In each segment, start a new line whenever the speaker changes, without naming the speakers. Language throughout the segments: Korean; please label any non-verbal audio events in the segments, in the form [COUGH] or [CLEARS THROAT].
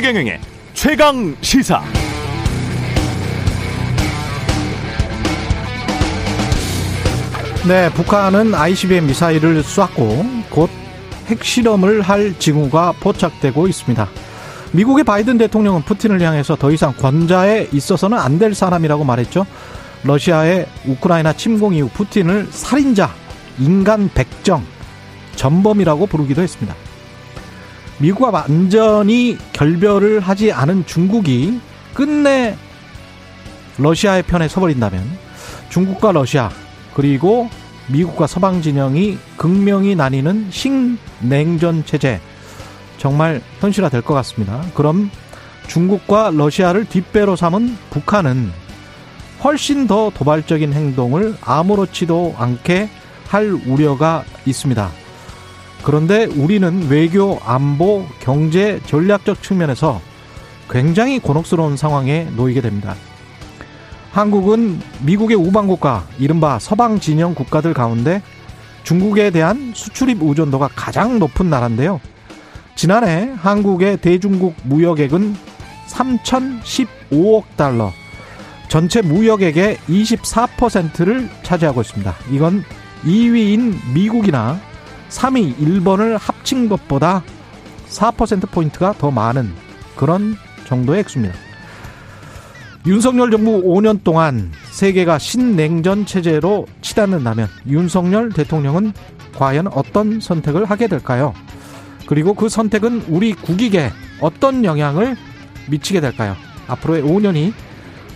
최경영의 최강 시사.
네, 북한은 ICBM 미사일을 쐈고 곧 핵실험을 할 징후가 포착되고 있습니다. 미국의 바이든 대통령은 푸틴을 향해서 더 이상 권좌에 있어서는 안 될 사람이라고 말했죠. 러시아의 우크라이나 침공 이후 푸틴을 살인자, 인간 백정, 전범이라고 부르기도 했습니다. 미국과 완전히 결별을 하지 않은 중국이 끝내 러시아의 편에 서버린다면 중국과 러시아 그리고 미국과 서방 진영이 극명히 나뉘는 신냉전 체제 정말 현실화 될 것 같습니다. 그럼 중국과 러시아를 뒷배로 삼은 북한은 훨씬 더 도발적인 행동을 아무렇지도 않게 할 우려가 있습니다. 그런데 우리는 외교, 안보, 경제, 전략적 측면에서 굉장히 곤혹스러운 상황에 놓이게 됩니다. 한국은 미국의 우방국가, 이른바 서방 진영 국가들 가운데 중국에 대한 수출입 의존도가 가장 높은 나라인데요. 지난해 한국의 대중국 무역액은 3,015억 달러, 전체 무역액의 24%를 차지하고 있습니다. 이건 2위인 미국이나 3위 일본을 합친 것보다 4%포인트가 더 많은 그런 정도의 액수입니다. 윤석열 정부 5년 동안 세계가 신냉전 체제로 치닫는다면 윤석열 대통령은 과연 어떤 선택을 하게 될까요? 그리고 그 선택은 우리 국익에 어떤 영향을 미치게 될까요? 앞으로의 5년이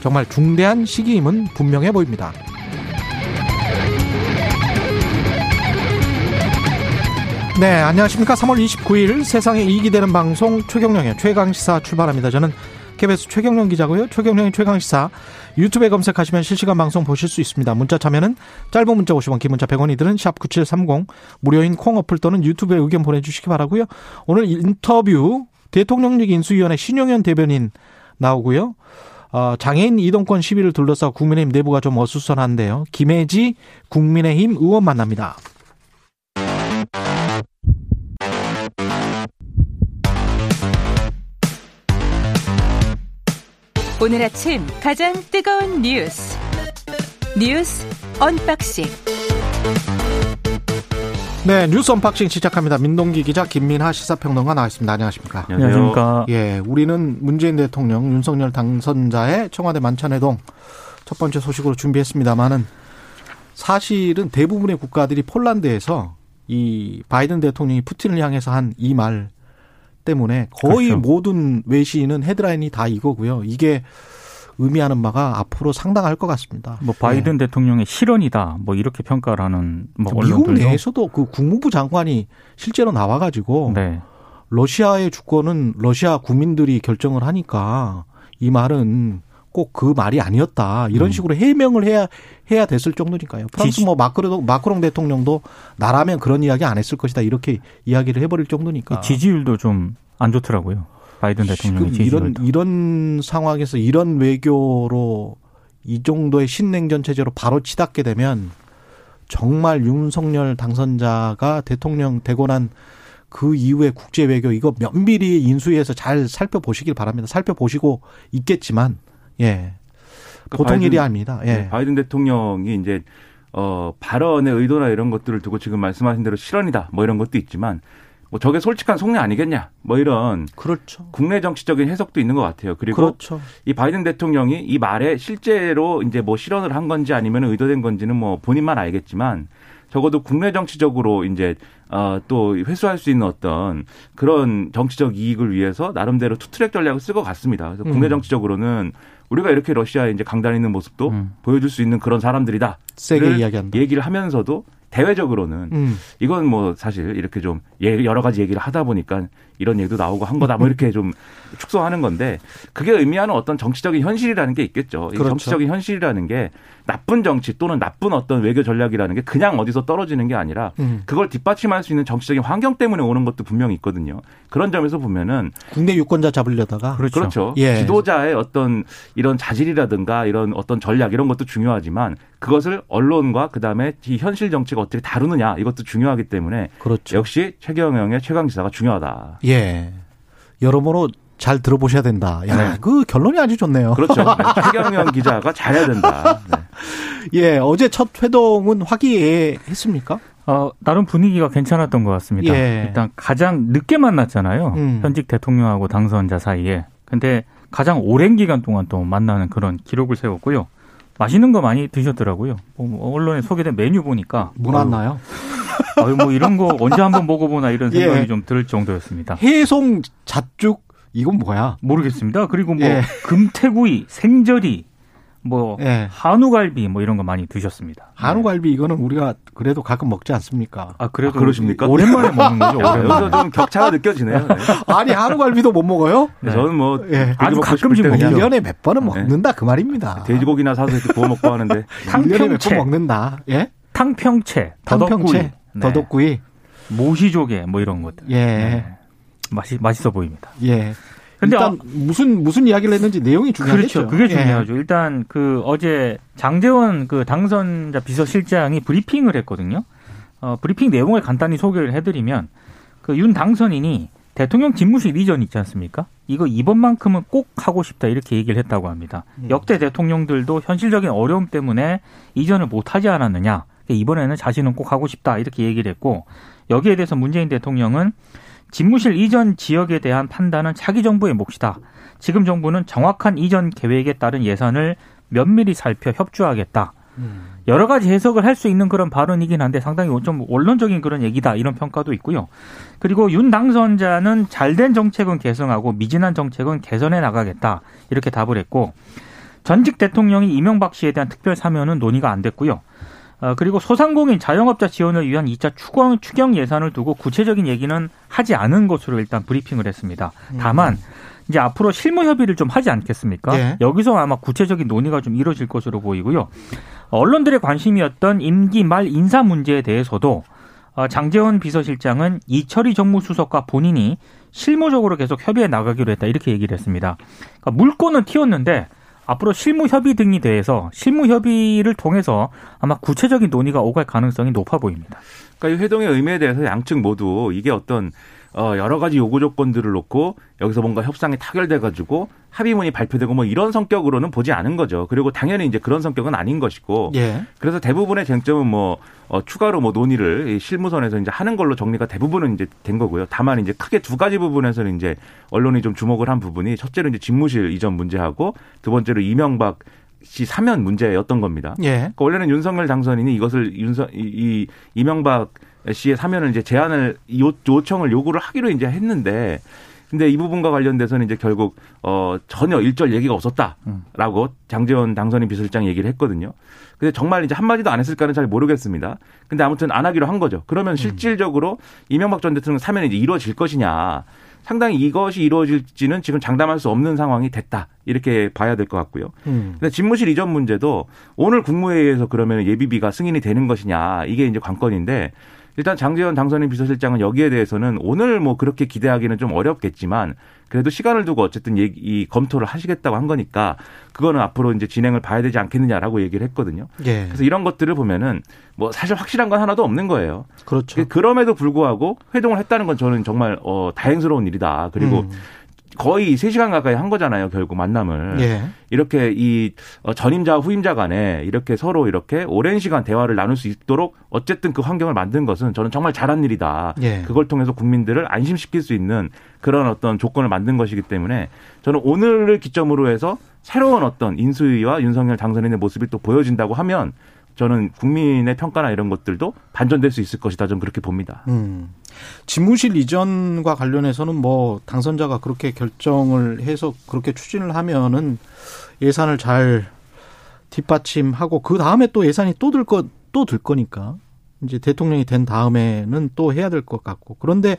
정말 중대한 시기임은 분명해 보입니다. 네, 안녕하십니까. 3월 29일 세상에 이익이 되는 방송 최경령의 최강시사 출발합니다. 저는 KBS 최경령 기자고요. 최경령의 최강시사 유튜브에 검색하시면 실시간 방송 보실 수 있습니다. 문자 참여는 짧은 문자 50원, 긴 문자 100원이들은 샵9730 무료인 콩 어플 또는 유튜브에 의견 보내주시기 바라고요. 오늘 인터뷰 대통령직 인수위원회 신용현 대변인 나오고요. 어, 장애인 이동권 시비를 둘러싸 국민의힘 내부가 좀 어수선한데요. 김혜지 국민의힘 의원 만납니다.
오늘 아침 가장 뜨거운 뉴스 뉴스 언박싱
네 뉴스 unboxing 시작합니다. 민동기 기자 김민하 시사평론가 나와있습니다. 안녕하십니까?
안녕하십니까?
예, 우리는 문재인 대통령 윤석열 당선자의 청와대 만찬회동 첫 번째 소식으로 준비했습니다만은 사실은 대부분의 국가들이 폴란드에서 이 바이든 대통령이 푸틴을 향해서 한 이 말 때문에 거의
그렇죠.
모든 외신은 헤드라인이 다 이거고요. 이게 의미하는 바가 앞으로 상당할 것 같습니다.
뭐 바이든 대통령의 실언이다. 뭐 이렇게 평가를 하는 뭐
예. 미국
언론들도
내에서도 그 국무부 장관이 실제로 나와 가지고
네.
러시아의 주권은 러시아 국민들이 결정을 하니까 이 말은 꼭 그 말이 아니었다 이런
음.
식으로 해명을 해야 해야 됐을 정도니까요. 프랑스 뭐 마크롱 마크롱 대통령도 나라면 그런 이야기 안 했을 것이다 이렇게 이야기를 해버릴 정도니까.
지지율도 좀 안 좋더라고요. 바이든 대통령의
지금 이런. 이런 상황에서 이런 외교로 이 정도의 신냉전 체제로 바로 치닫게 되면 정말 윤석열 당선자가 대통령 되고 난 그 이후의 국제 외교 이거 면밀히 인수위에서 잘 살펴보시길 바랍니다. 살펴보시고 있겠지만 예.
그러니까
보통
바이든-
일이 아닙니다. 예.
네, 바이든 대통령이 이제 어 발언의 의도나 이런 것들을 두고 지금 말씀하신 대로 실언이다 뭐 이런 것도 있지만 뭐 저게 솔직한 속내 아니겠냐 뭐 이런
그렇죠.
국내 정치적인 해석도 있는 것 같아요. 그리고
그렇죠.
이 바이든 대통령이 이 말에 실제로 이제 뭐 실언을 한 건지 아니면 의도된 건지는 뭐 본인만 알겠지만 적어도 국내 정치적으로 이제 어또 회수할 수 있는 어떤 그런 정치적 이익을 위해서 나름대로 투트랙 전략을 쓸 것 같습니다. 그래서 국내
음.
정치적으로는 우리가 이렇게 러시아에 이제 강단 있는 모습도
음.
보여줄 수 있는 그런 사람들이다.
세게
를
이야기한다.
얘기를 하면서도 대외적으로는
음.
이건 뭐 사실 이렇게 좀 예- 여러 가지 얘기를 하다 보니까 이런 얘기도 나오고 한 거다 뭐 이렇게 좀 축소하는 건데 그게 의미하는 어떤 정치적인 현실이라는 게 있겠죠. 이
그렇죠.
정치적인 현실이라는 게 나쁜 정치 또는 나쁜 어떤 외교 전략이라는 게 그냥 어디서 떨어지는 게 아니라
음.
그걸 뒷받침할 수 있는 정치적인 환경 때문에 오는 것도 분명히 있거든요. 그런 점에서 보면은
국내 유권자 잡으려다가
그렇죠.
그렇죠.
예.
지도자의 어떤 이런 자질이라든가 이런 어떤 전략 이런 것도 중요하지만 그것을 언론과 그다음에 이 현실 정치가 어떻게 다루느냐 이것도 중요하기 때문에
그렇죠.
역시 최경영의 최강 지사가 중요하다.
예. 여러모로 잘 들어보셔야 된다. 야,
네.
그 결론이 아주 좋네요.
그렇죠. 네. [LAUGHS] 최경영 기자가 잘해야 된다. 네.
예, 어제 첫 회동은 화기애애했습니까?
어, 나름 분위기가 괜찮았던 것 같습니다.
예.
일단 가장 늦게 만났잖아요.
음.
현직 대통령하고 당선자 사이에. 근데 가장 오랜 기간 동안 또 만나는 그런 기록을 세웠고요. 맛있는 거 많이 드셨더라고요. 뭐 언론에 소개된 메뉴 보니까
문 왔나요? [LAUGHS]
아유, 뭐 이런 거 언제 한번 먹어보나 이런 [LAUGHS] 생각이
예.
좀들 정도였습니다.
해송 잣죽 이건 뭐야?
모르겠습니다. 그리고 뭐
예.
금태구이, 생저리, 뭐
예.
한우갈비 뭐 이런 거 많이 드셨습니다.
한우갈비 이거는 우리가 그래도 가끔 먹지 않습니까?
아 그래도
아, 그러십니까?
오랜만에 [LAUGHS] 먹는 거죠. 오랜만에.
여기서 좀 격차가 느껴지네요. 네. [LAUGHS]
아니 한우갈비도 못 먹어요?
네, 저는 뭐
예.
아주 가끔씩 먹죠.
그냥
1년에 몇 번은
네.
먹는다 그 말입니다.
돼지고기나 사서 이렇게 구워 먹고 하는데
1년에 몇번
탕평채,
먹는다. 예?
탕평채, 더덕구이,
탕평채,
네.
더덕구이.
모시조개 뭐 이런 것들.
예.
네. 맛이 맛있어 보입니다.
예.
근데
일단 무슨 무슨 이야기를 했는지 내용이 중요하겠죠.
그렇죠. 그게
예.
중요하죠. 일단 그 어제 장재원 그 당선자 비서실장이 브리핑을 했거든요. 어, 브리핑 내용을 간단히 소개를 해드리면 그 윤 당선인이 대통령 집무실 이전 있지 않습니까? 이거 이번만큼은 꼭 하고 싶다 이렇게 얘기를 했다고 합니다.
음.
역대 대통령들도 현실적인 어려움 때문에 이전을 못 하지 않았느냐. 이번에는 자신은 꼭 하고 싶다 이렇게 얘기를 했고 여기에 대해서 문재인 대통령은 집무실 이전 지역에 대한 판단은 차기 정부의 몫이다. 지금 정부는 정확한 이전 계획에 따른 예산을 면밀히 살펴 협조하겠다. 여러 가지 해석을 할 수 있는 그런 발언이긴 한데 상당히 좀 원론적인 그런 얘기다 이런 평가도 있고요. 그리고 윤 당선자는 잘된 정책은 개성하고 미진한 정책은 개선해 나가겠다 이렇게 답을 했고 전직 대통령이 이명박 씨에 대한 특별 사면은 논의가 안 됐고요. 어, 그리고 소상공인 자영업자 지원을 위한 2차 추경, 추경 예산을 두고 구체적인 얘기는 하지 않은 것으로 일단 브리핑을 했습니다. 다만 이제 앞으로 실무 협의를 좀 하지 않겠습니까?
예.
여기서 아마 구체적인 논의가 좀 이루어질 것으로 보이고요. 언론들의 관심이었던 임기 말 인사 문제에 대해서도 어, 장재원 비서실장은 이철희 정무수석과 본인이 실무적으로 계속 협의해 나가기로 했다 이렇게 얘기를 했습니다. 그러니까 물꼬는 튀었는데 앞으로 실무 협의 등이 대해서 실무 협의를 통해서 아마 구체적인 논의가 오갈 가능성이 높아 보입니다.
그러니까 이 회동의 의미에 대해서 양측 모두 이게 어떤 어 여러 가지 요구 조건들을 놓고 여기서 뭔가 협상이 타결돼 가지고 합의문이 발표되고 뭐 이런 성격으로는 보지 않은 거죠. 그리고 당연히 이제 그런 성격은 아닌 것이고
예.
그래서 대부분의 쟁점은 뭐 어, 추가로 뭐 논의를 이 실무선에서 이제 하는 걸로 정리가 대부분은 이제 된 거고요. 다만 이제 크게 두 가지 부분에서는 이제 언론이 좀 주목을 한 부분이 첫째로 이제 집무실 이전 문제하고 두 번째로 이명박 씨 사면 문제였던 겁니다.
예.
그러니까 원래는 윤석열 당선인이 이것을 윤석 이, 이 이명박 씨의 사면을 이제 제안을 요, 요청을 요구를 하기로 이제 했는데 근데 이 부분과 관련돼서는 이제 결국 어 전혀 일절 얘기가 없었다라고 장재원 당선인 비서실장이 얘기를 했거든요. 근데 정말 이제 한마디도 안 했을까는 잘 모르겠습니다. 근데 아무튼 안 하기로 한 거죠. 그러면 실질적으로 이명박 전 대통령 사면이 이제 이루어질 것이냐. 상당히 이것이 이루어질지는 지금 장담할 수 없는 상황이 됐다. 이렇게 봐야 될 것 같고요.
음.
근데 집무실 이전 문제도 오늘 국무회의에서 그러면 예비비가 승인이 되는 것이냐 이게 이제 관건인데 일단 장재원 당선인 비서실장은 여기에 대해서는 오늘 뭐 그렇게 기대하기는 좀 어렵겠지만 그래도 시간을 두고 어쨌든 얘기, 이 검토를 하시겠다고 한 거니까 그거는 앞으로 이제 진행을 봐야 되지 않겠느냐라고 얘기를 했거든요.
예.
그래서 이런 것들을 보면은 뭐 사실 확실한 건 하나도 없는 거예요.
그렇죠.
그럼에도 불구하고 회동을 했다는 건 저는 정말 어 다행스러운 일이다. 그리고
음.
거의 3시간 가까이 한 거잖아요, 결국 만남을.
예.
이렇게 이 어, 전임자와 후임자 간에 이렇게 서로 이렇게 오랜 시간 대화를 나눌 수 있도록 어쨌든 그 환경을 만든 것은 저는 정말 잘한 일이다.
예.
그걸 통해서 국민들을 안심시킬 수 있는 그런 어떤 조건을 만든 것이기 때문에 저는 오늘을 기점으로 해서 새로운 어떤 인수위와 윤석열 당선인의 모습이 또 보여진다고 하면 저는 국민의 평가나 이런 것들도 반전될 수 있을 것이다. 좀 그렇게 봅니다.
음. 집무실 이전과 관련해서는 뭐 당선자가 그렇게 결정을 해서 그렇게 추진을 하면은 예산을 잘 뒷받침하고 그 다음에 또 예산이 또들거또들 거니까 이제 대통령이 된 다음에는 또 해야 될 것 같고 그런데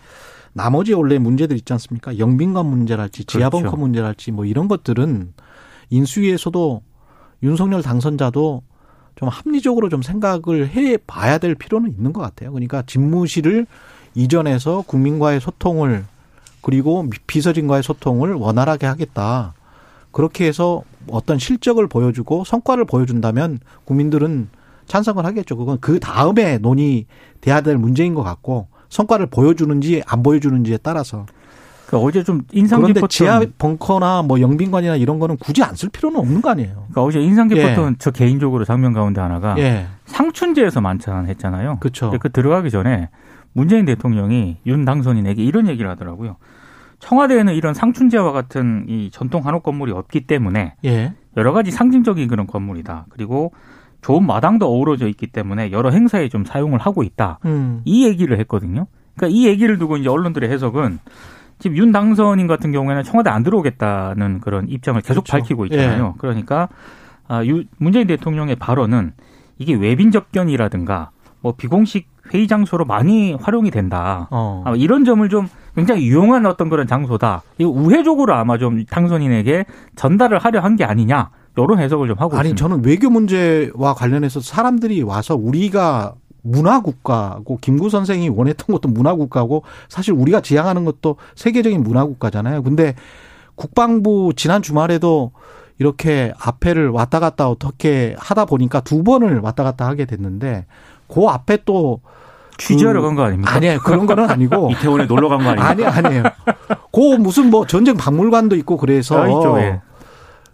나머지 원래 문제들 있지 않습니까? 영빈관 문제랄지 지하벙커
그렇죠.
문제랄지 뭐 이런 것들은 인수위에서도 윤석열 당선자도 좀 합리적으로 좀 생각을 해 봐야 될 필요는 있는 것 같아요. 그러니까 집무실을 이전해서 국민과의 소통을 그리고 비서진과의 소통을 원활하게 하겠다. 그렇게 해서 어떤 실적을 보여주고 성과를 보여준다면 국민들은 찬성을 하겠죠. 그건 그 다음에 논의돼야 될 문제인 것 같고 성과를 보여주는지 안 보여주는지에 따라서
그러니까 어제 좀 인상
그런데
깊었던
지하 벙커나 뭐 영빈관이나 이런 거는 굳이 안 쓸 필요는 없는 거 아니에요.
그러니까 어제 인상 깊었던
예.
저 개인적으로 장면 가운데 하나가
예.
상춘제에서 만찬했잖아요.
그렇죠.
그 들어가기 전에 문재인 대통령이 윤 당선인에게 이런 얘기를 하더라고요. 청와대에는 이런 상춘제와 같은 이 전통 한옥 건물이 없기 때문에
예.
여러 가지 상징적인 그런 건물이다. 그리고 좋은 마당도 어우러져 있기 때문에 여러 행사에 좀 사용을 하고 있다.
음.
이 얘기를 했거든요. 그러니까 이 얘기를 두고 이제 언론들의 해석은 지금 윤 당선인 같은 경우에는 청와대 안 들어오겠다는 그런 입장을 계속
그렇죠.
밝히고 있잖아요. 그러니까 아, 유, 문재인 대통령의 발언은 이게 외빈 접견이라든가 뭐 비공식 회의 장소로 많이 활용이 된다.
어.
아마 이런 점을 좀 굉장히 유용한 어떤 그런 장소다. 이거 우회적으로 아마 좀 당선인에게 전달을 하려 한 게 아니냐. 이런 해석을 좀 하고
아니
있습니다.
저는 외교 문제와 관련해서 사람들이 와서 우리가 문화 국가고 김구 선생이 원했던 것도 문화 국가고 사실 우리가 지향하는 것도 세계적인 문화 국가잖아요. 근데 국방부 지난 주말에도 이렇게 앞에를 왔다 갔다 어떻게 하다 보니까 두 번을 왔다 갔다 하게 됐는데 그 앞에 또
취재하러
그-
간거 아닙니까?
아니에요. 그런 거는 아니고 [LAUGHS]
이태원에 놀러 간 거 아니에요?
아니 아니에요. 그 무슨 뭐 전쟁 박물관도 있고 그래서
아, 예.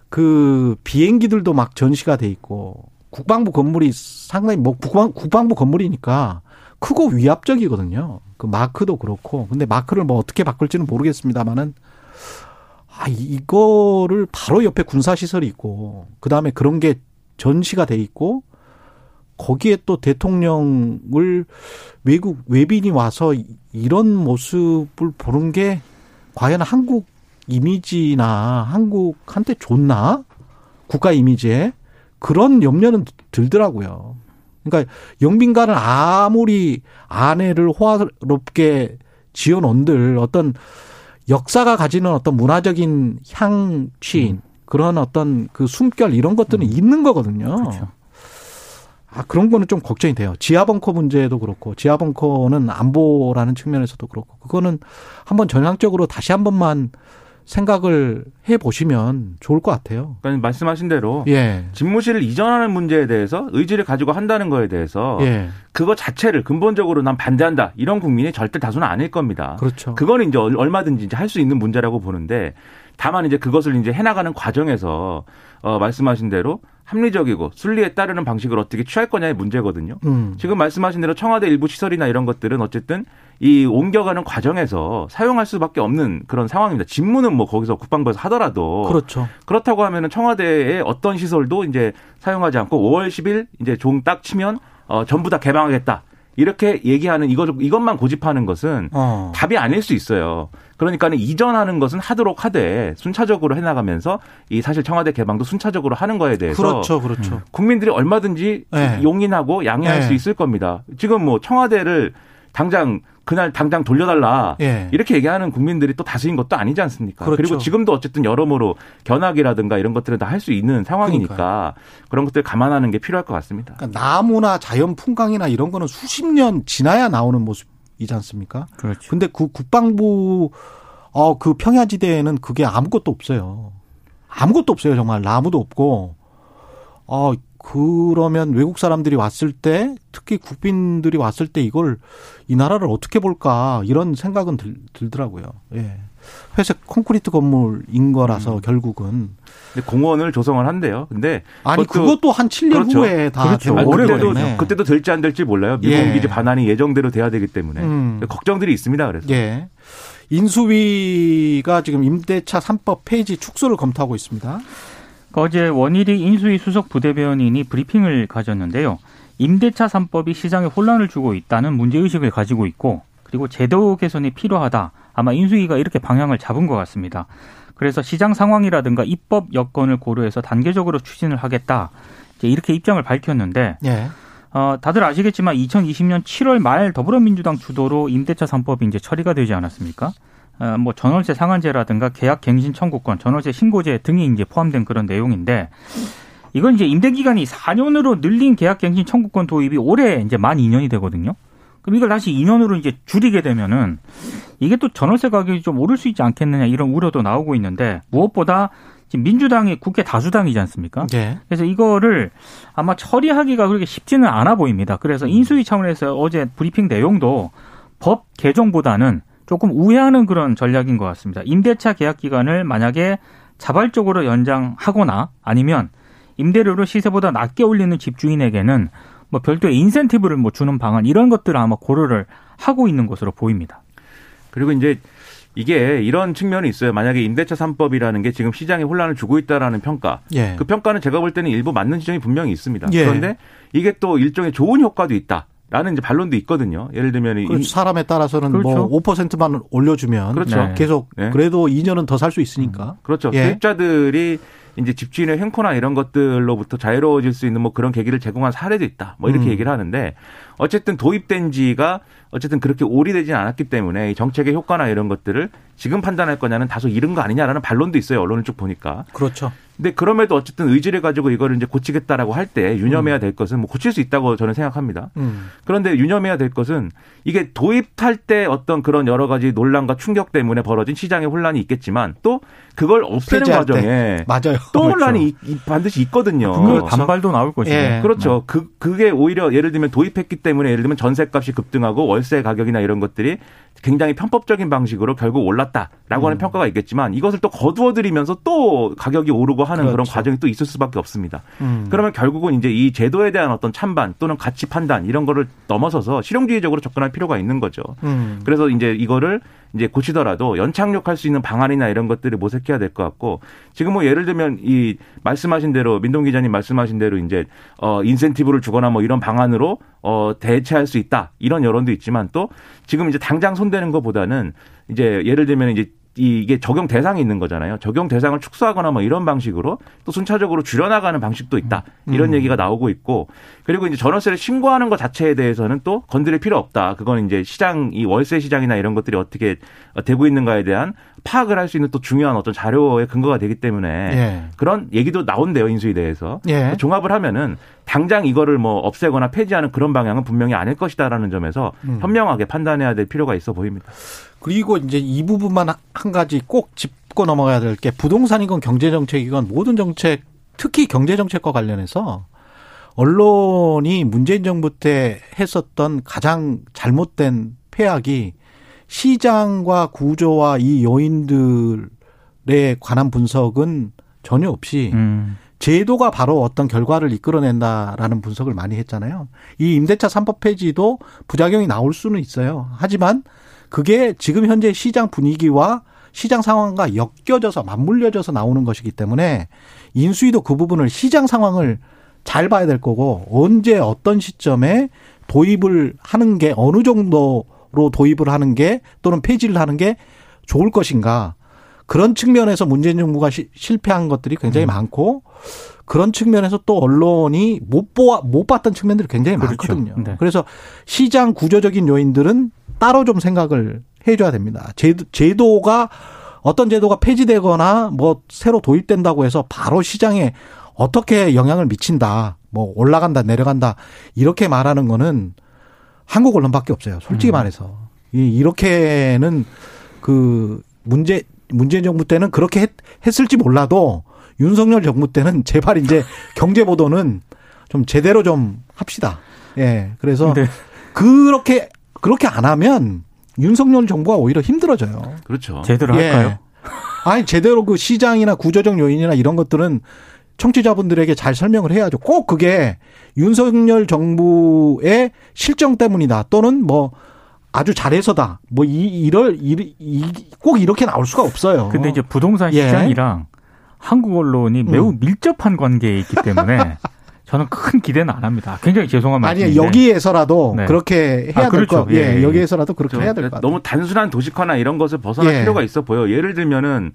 그 비행기들도 막 전시가 돼 있고 국방부 건물이 상당히 뭐 국방, 국방부 건물이니까 크고 위압적이거든요. 그 마크도 그렇고 근데 마크를 뭐 어떻게 바꿀지는 모르겠습니다만은 아 이거를 바로 옆에 군사 시설이 있고 그 다음에 그런 게 전시가 돼 있고 거기에 또 대통령을 외국 외빈이 와서 이런 모습을 보는 게 과연 한국 이미지나 한국한테 좋나? 국가 이미지에 그런 염려는 들더라고요. 그러니까 영빈관을 아무리 아내를 호화롭게 지어놓은들 어떤 역사가 가지는 어떤 문화적인 향취 그런 어떤 그 숨결 이런 것들은 있는 거거든요.
그렇죠.
아, 그런 거는 좀 걱정이 돼요. 지하 벙커 문제도 그렇고, 지하 벙커는 안보라는 측면에서도 그렇고, 그거는 한번 전향적으로 다시 한 번만 생각을 해 보시면 좋을 것 같아요.
그러니까 말씀하신 대로
예.
집무실을 이전하는 문제에 대해서 의지를 가지고 한다는 거에 대해서
예.
그거 자체를 근본적으로 난 반대한다. 이런 국민이 절대 다수는 아닐 겁니다.
그렇죠.
그거는 이제 얼- 얼마든지 이제 할 수 있는 문제라고 보는데 다만 이제 그것을 이제 해나가는 과정에서 어, 말씀하신 대로 합리적이고 순리에 따르는 방식을 어떻게 취할 거냐의 문제거든요.
음.
지금 말씀하신 대로 청와대 일부 시설이나 이런 것들은 어쨌든 이 옮겨가는 과정에서 사용할 수밖에 없는 그런 상황입니다. 직무는 뭐 거기서 국방부에서 하더라도
그렇죠.
그렇다고 하면은 청와대의 어떤 시설도 이제 사용하지 않고 5월 10일 이제 종 딱 치면 어 전부 다 개방하겠다. 이렇게 얘기하는 이거 이것만 고집하는 것은
어.
답이 아닐 수 있어요. 그러니까는 이전하는 것은 하도록 하되 순차적으로 해나가면서 이 사실 청와대 개방도 순차적으로 하는 거에 대해서
그렇죠. 그렇죠.
국민들이 얼마든지
네.
용인하고 양해할
네.
수 있을 겁니다. 지금 뭐 청와대를 당장 그날 당장 돌려달라
예.
이렇게 얘기하는 국민들이 또 다수인 것도 아니지 않습니까?
그렇죠.
그리고 지금도 어쨌든 여러모로 견학이라든가 이런 것들은 다 할 수 있는 상황이니까 그런 것들 감안하는 게 필요할 것 같습니다.
그러니까 나무나 자연 풍광이나 이런 거는 수십 년 지나야 나오는 모습이지 않습니까?
그렇죠.
근데 그 국방부 어 그 평야지대에는 그게 아무것도 없어요. 아무것도 없어요. 정말 나무도 없고 어 그러면 외국 사람들이 왔을 때 특히 국빈들이 왔을 때 이걸 이 나라를 어떻게 볼까 이런 생각은 들, 들더라고요. 예. 회색 콘크리트 건물인 거라서 결국은
근데 공원을 조성을 한대요. 근데
아니
그것도-
그것도 한 7년
그렇죠.
후에 다
그렇죠.
아니, 그때도. 그때도 될지 안 될지 몰라요.
예.
기지 반환이 예정대로 돼야 되기 때문에
음.
걱정들이 있습니다. 그래서
예. 인수위가 지금 임대차 3법 폐지 축소를 검토하고 있습니다.
그 어제 원일이 인수위 수석 부대변인이 브리핑을 가졌는데요. 임대차 3법이 시장에 혼란을 주고 있다는 문제의식을 가지고 있고 그리고 제도 개선이 필요하다. 아마 인수위가 이렇게 방향을 잡은 것 같습니다. 그래서 시장 상황이라든가 입법 여건을 고려해서 단계적으로 추진을 하겠다. 이제 이렇게 입장을 밝혔는데
예.
어, 다들 아시겠지만 2020년 7월 말 더불어민주당 주도로 임대차 3법이 이제 처리가 되지 않았습니까? 어, 뭐 전월세 상한제라든가 계약 갱신 청구권, 전월세 신고제 등이 이제 포함된 그런 내용인데 이건 이제 임대 기간이 4년으로 늘린 계약 갱신 청구권 도입이 올해 이제 만 2년이 되거든요. 그럼 이걸 다시 2년으로 이제 줄이게 되면은 이게 또 전월세 가격이 좀 오를 수 있지 않겠느냐 이런 우려도 나오고 있는데 무엇보다 지금 민주당이 국회 다수당이지 않습니까?
예.
그래서 이거를 아마 처리하기가 그렇게 쉽지는 않아 보입니다. 그래서 인수위 차원에서 어제 브리핑 내용도 법 개정보다는 조금 우회하는 그런 전략인 것 같습니다. 임대차 계약 기간을 만약에 자발적으로 연장하거나 아니면 임대료를 시세보다 낮게 올리는 집주인에게는 뭐 별도의 인센티브를 뭐 주는 방안 이런 것들을 아마 고려를 하고 있는 것으로 보입니다.
그리고 이제 이게 이런 측면이 있어요. 만약에 임대차 3법이라는 게 지금 시장에 혼란을 주고 있다라는 평가.
예.
그 평가는 제가 볼 때는 일부 맞는 지점이 분명히 있습니다.
예.
그런데 이게 또 일종의 좋은 효과도 있다. 라는 이제 반론도 있거든요. 예를 들면
이그 사람에 따라서는
그렇죠.
뭐 5%만 올려주면
그렇죠.
네.
계속
네.
그래도 2년은 더 살 수 있으니까.
그렇죠.
예.
세입자들이 이제 집주인의 횡포나 이런 것들로부터 자유로워질 수 있는 뭐 그런 계기를 제공한 사례도 있다. 뭐 이렇게
음.
얘기를 하는데 어쨌든 도입된 지가 어쨌든 그렇게 오래되진 않았기 때문에 이 정책의 효과나 이런 것들을 지금 판단할 거냐는 다소 이른 거 아니냐라는 반론도 있어요. 언론을 쭉 보니까.
그렇죠.
근데 그럼에도 어쨌든 의지를 가지고 이거를 이제 고치겠다라고 할 때 유념해야 될 것은 뭐 고칠 수 있다고 저는 생각합니다.
음.
그런데 유념해야 될 것은 이게 도입할 때 어떤 그런 여러 가지 논란과 충격 때문에 벌어진 시장의 혼란이 있겠지만 또 그걸 없애는. 과정에 [LAUGHS]
맞아요.
또
그렇죠.
혼란이 반드시 있거든요.
분명히 반발도 나올 것이고.
예.
그렇죠. 그 그게 오히려 예를 들면 도입했기 때문에 예를 들면 전세값이 급등하고 월세 가격이나 이런 것들이 굉장히 편법적인 방식으로 결국 올랐다라고
음.
하는 평가가 있겠지만 이것을 또 거두어들이면서 또 가격이 오르고 하는 그런
그렇죠.
과정이 또 있을 수밖에 없습니다.
음.
그러면 결국은 이제 이 제도에 대한 어떤 찬반 또는 가치 판단 이런 거를 넘어서서 실용주의적으로 접근할 필요가 있는 거죠.
음.
그래서 이제 이거를 이제 고치더라도 연착륙할 수 있는 방안이나 이런 것들을 모색해야 될 것 같고 지금 뭐 예를 들면 이 말씀하신 대로 민동 기자님 말씀하신 대로 이제 어 인센티브를 주거나 뭐 이런 방안으로 어 대체할 수 있다 이런 여론도 있지만 또 지금 이제 당장 손대는 것보다는 이제 예를 들면 이제 이- 이게 적용 대상이 있는 거잖아요. 적용 대상을 축소하거나 뭐 이런 방식으로 또 순차적으로 줄여나가는 방식도 있다. 이런 얘기가 나오고 있고 그리고 이제 전월세를 신고하는 것 자체에 대해서는 또 건드릴 필요 없다. 그건 이제 시장 이 월세 시장이나 이런 것들이 어떻게 되고 있는가에 대한 파악을 할 수 있는 또 중요한 어떤 자료의 근거가 되기 때문에
예.
그런 얘기도 나온대요 인수에 대해서
예.
종합을 하면은 당장 이거를 뭐 없애거나 폐지하는 그런 방향은 분명히 아닐 것이다라는 점에서
음.
현명하게 판단해야 될 필요가 있어 보입니다.
그리고 이제 이 부분만 한 가지 꼭 짚고 넘어가야 될 게 부동산이건 경제정책이건 모든 정책, 특히 경제정책과 관련해서 언론이 문재인 정부 때 했었던 가장 잘못된 폐악이 시장과 구조와 이 요인들에 관한 분석은 전혀 없이
음.
제도가 바로 어떤 결과를 이끌어낸다라는 분석을 많이 했잖아요. 이 임대차 3법 폐지도 부작용이 나올 수는 있어요. 하지만 그게 지금 현재 시장 분위기와 시장 상황과 엮여져서 맞물려져서 나오는 것이기 때문에 인수위도 그 부분을 시장 상황을 잘 봐야 될 거고 언제 어떤 시점에 도입을 하는 게 어느 정도 로 도입을 하는 게 또는 폐지를 하는 게 좋을 것인가 그런 측면에서 문재인 정부가 시- 실패한 것들이 굉장히 많고 그런 측면에서 또 언론이 못 보아 못 봤던 측면들이 굉장히
그렇죠.
많거든요.
네.
그래서 시장 구조적인 요인들은 따로 좀 생각을 해줘야 됩니다. 제도, 제도가 어떤 제도가 폐지되거나 뭐 새로 도입된다고 해서 바로 시장에 어떻게 영향을 미친다, 뭐 올라간다, 내려간다 이렇게 말하는 거는 한국 언론밖에 없어요. 솔직히 말해서 이 이렇게는 그 문제 문재인 정부 때는 그렇게 했, 했을지 몰라도 윤석열 정부 때는 [LAUGHS] 제발 이제 경제 보도는 좀 제대로 좀 합시다. 예. 그래서
근데
그렇게 그렇게 안 하면 윤석열 정부가 오히려 힘들어져요.
그렇죠.
제대로
예.
할까요?
아니 제대로 그 시장이나 구조적 요인이나 이런 것들은 청취자분들에게 잘 설명을 해야죠. 꼭 그게 윤석열 정부의 실정 때문이다. 또는 뭐 아주 잘해서다. 뭐 이 이럴 이꼭 이렇게 나올 수가 없어요.
근데 이제 부동산
예.
시장이랑 한국 언론이 매우
음.
밀접한 관계에 있기 때문에 [LAUGHS] 저는 큰 기대는 안 합니다. 굉장히 죄송한
아니
말씀인데
여기에서라도
네.
그렇게 해야
아,
될
그렇죠.
거. 예,
예, 예.
여기에서라도 그렇게
그렇죠.
해야 될 것 같아요.
너무 단순한 도식화나 이런 것을 벗어날
예.
필요가 있어 보여. 예를 들면은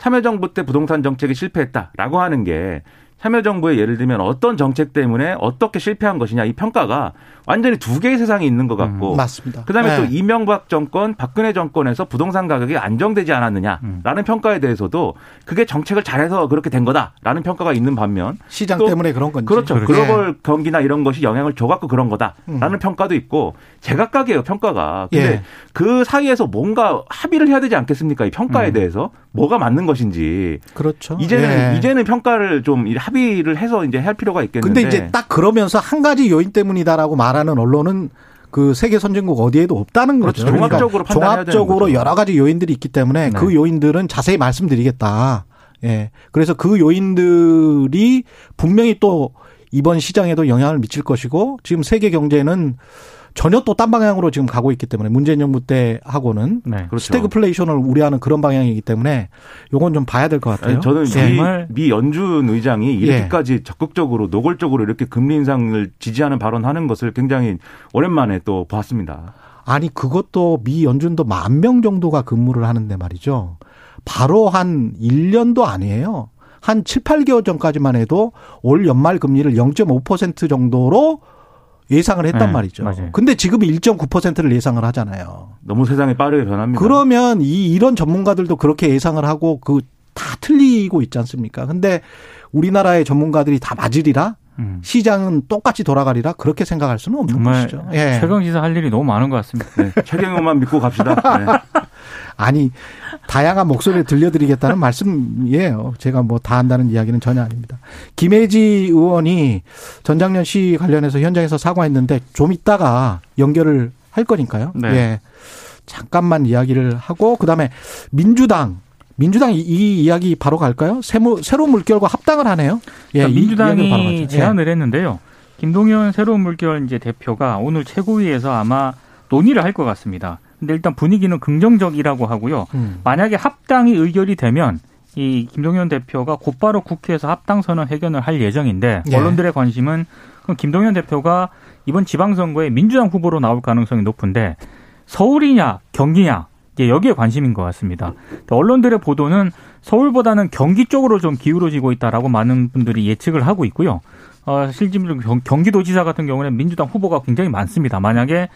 참여정부 때 부동산 정책이 실패했다라고 하는 게 참여정부의 예를 들면 어떤 정책 때문에 어떻게 실패한 것이냐 이 평가가 완전히 두 개의 세상이 있는 것 같고
음, 맞습니다.
그다음에
예.
또 이명박 정권, 박근혜 정권에서 부동산 가격이 안정되지 않았느냐라는
음.
평가에 대해서도 그게 정책을 잘해서 그렇게 된 거다라는 평가가 있는 반면
시장
또
때문에 그런 건지.
그렇죠.
예.
글로벌 경기나 이런 것이 영향을 줘갖고 그런 거다라는
음.
평가도 있고 제각각이에요 평가가. 근데
예.
그 사이에서 뭔가 합의를 해야 되지 않겠습니까? 이 평가에
음.
대해서 뭐가 맞는 것인지
그렇죠.
이제는
예.
이제는 평가를 좀 합의 를 해서 이제 할 필요가 있겠는데.
근데 이제 딱 그러면서 한 가지 요인 때문이다라고 말하는 언론은 그 세계 선진국 어디에도 없다는 거죠.
그렇죠. 종합적으로 되는
종합적으로. 여러 가지 요인들이 있기 때문에
네.
그 요인들은 자세히 말씀드리겠다. 예. 그래서 그 요인들이 분명히 또 이번 시장에도 영향을 미칠 것이고 지금 세계 경제는 전혀 또 딴 방향으로 지금 가고 있기 때문에 문재인 정부 때 하고는
네.
그렇죠.
스태그플레이션을 우려하는 그런 방향이기 때문에 요건 좀 봐야 될 것 같아요.
아니, 저는
정말-
미, 미 연준 의장이 이렇게까지 적극적으로 노골적으로 이렇게 금리 인상을 지지하는 발언하는 것을 굉장히 오랜만에 또 봤습니다.
아니 그것도 미 연준도 만 명 정도가 근무를 하는데 말이죠. 바로 한 1년도 아니에요. 한 7, 8개월 전까지만 해도 올 연말 금리를 0.5% 정도로 예상을 했단
네,
말이죠.
맞아요.
근데 지금 1.9%를 예상을 하잖아요.
너무 세상이 빠르게 변합니다.
그러면 이 이런 전문가들도 그렇게 예상을 하고 그 다 틀리고 있지 않습니까? 근데 우리나라의 전문가들이 다 맞으리라
음.
시장은 똑같이 돌아가리라 그렇게 생각할 수는 없는
정말
것이죠. 예.
최강 시사 할 일이 너무 많은 것 같습니다.
네, [LAUGHS] 최경영만 믿고 갑시다. 네. [LAUGHS]
아니 다양한 목소리를 들려드리겠다는 말씀이에요. 제가 뭐 다 한다는 이야기는 전혀 아닙니다. 김혜지 의원이 전장년 시 관련해서 현장에서 사과했는데 좀 이따가 연결을 할 거니까요.
네.
예. 잠깐만 이야기를 하고 그다음에 민주당 민주당 이, 이 이야기 바로 갈까요? 세무, 새로운 물결과 합당을 하네요. 예,
그러니까 민주당이
가죠. 예.
제안을 했는데요. 김동연 새로운 물결 이제 대표가 오늘 최고위에서 아마 논의를 할 것 같습니다. 근데 일단 분위기는 긍정적이라고 하고요.
음.
만약에 합당이 의결이 되면 이 김동연 대표가 곧바로 국회에서 합당 선언 회견을 할 예정인데
예.
언론들의 관심은 그럼 김동연 대표가 이번 지방선거에 민주당 후보로 나올 가능성이 높은데 서울이냐 경기냐 이제 여기에 관심인 것 같습니다. 언론들의 보도는 서울보다는 경기 쪽으로 좀 기울어지고 있다라고 많은 분들이 예측을 하고 있고요. 어, 실질적으로 경- 경기도지사 같은 경우는 민주당 후보가 굉장히 많습니다. 만약에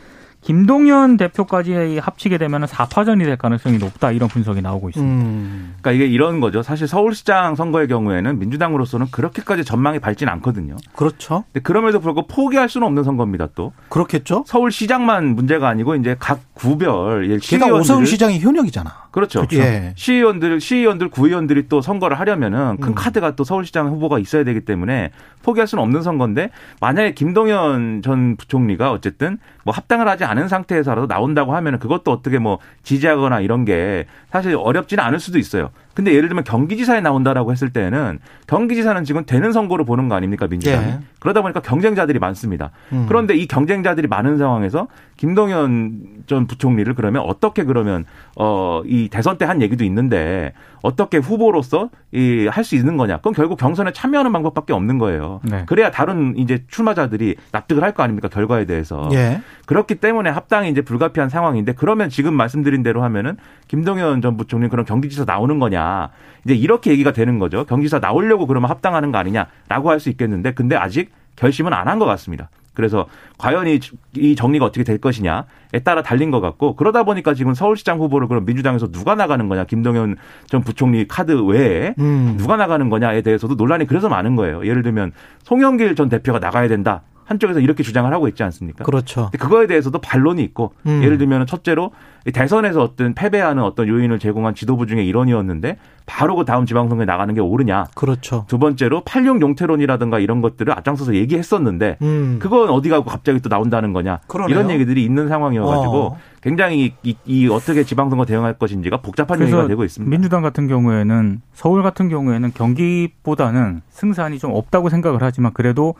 김동연 대표까지 합치게 되면 4파전이 될 가능성이 높다 이런 분석이 나오고 있습니다.
음.
그러니까 이게 이런 거죠. 사실 서울시장 선거의 경우에는 민주당으로서는 그렇게까지 전망이 밝진 않거든요.
그렇죠.
근데 그럼에도 불구하고 포기할 수는 없는 선거입니다. 또
그렇겠죠.
서울시장만 문제가 아니고 이제 각 구별 예,
게다가 오세훈 시장이 현역이잖아.
그렇죠.
예.
시의원들, 시의원들, 구의원들이 또 선거를 하려면은 큰
음.
카드가 또 서울시장 후보가 있어야 되기 때문에 포기할 수는 없는 선거인데 만약에 김동연 전 부총리가 어쨌든 뭐 합당을 하지 않은 상태에서라도 나온다고 하면은 그것도 어떻게 뭐 지지하거나 이런 게 사실 어렵지는 않을 수도 있어요. 근데 예를 들면 경기지사에 나온다라고 했을 때는 경기지사는 지금 되는 선거로 보는 거 아닙니까 민주당이
예.
그러다 보니까 경쟁자들이 많습니다.
음.
그런데 이 경쟁자들이 많은 상황에서 김동연 전 부총리를 그러면 어떻게 그러면 어 이 대선 때 한 얘기도 있는데 어떻게 후보로서 이 할 수 있는 거냐? 그럼 결국 경선에 참여하는 방법밖에 없는 거예요.
네.
그래야 다른 이제 출마자들이 납득을 할 거 아닙니까 결과에 대해서.
예.
그렇기 때문에 합당이 이제 불가피한 상황인데 그러면 지금 말씀드린 대로 하면은 김동연 전 부총리 그런 경기지사 나오는 거냐 이제 이렇게 얘기가 되는 거죠. 경기지사 나오려고 그러면 합당하는 거 아니냐라고 할 수 있겠는데 근데 아직 결심은 안 한 것 같습니다. 그래서 과연 이, 이 정리가 어떻게 될 것이냐에 따라 달린 것 같고 그러다 보니까 지금 서울시장 후보를 그럼 민주당에서 누가 나가는 거냐 김동연 전 부총리 카드 외에
음.
누가 나가는 거냐에 대해서도 논란이 그래서 많은 거예요. 예를 들면 송영길 전 대표가 나가야 된다. 한쪽에서 이렇게 주장을 하고 있지 않습니까?
그렇죠.
근데 그거에 대해서도 반론이 있고
음.
예를 들면 첫째로 이 대선에서 어떤 패배하는 어떤 요인을 제공한 지도부 중에 일원이었는데 바로 그 다음 지방선거에 나가는 게 옳으냐.
그렇죠.
두 번째로 86 용태론이라든가 이런 것들을 앞장서서 얘기했었는데
음.
그건 어디 가고 갑자기 또 나온다는 거냐.
그러네요.
이런 얘기들이 있는 상황이어가지고
어.
굉장히 이, 이 어떻게 지방선거 대응할 것인지가 복잡한
그래서
얘기가 되고 있습니다.
민주당 같은 경우에는 서울 같은 경우에는 경기보다는 승산이 좀 없다고 생각을 하지만 그래도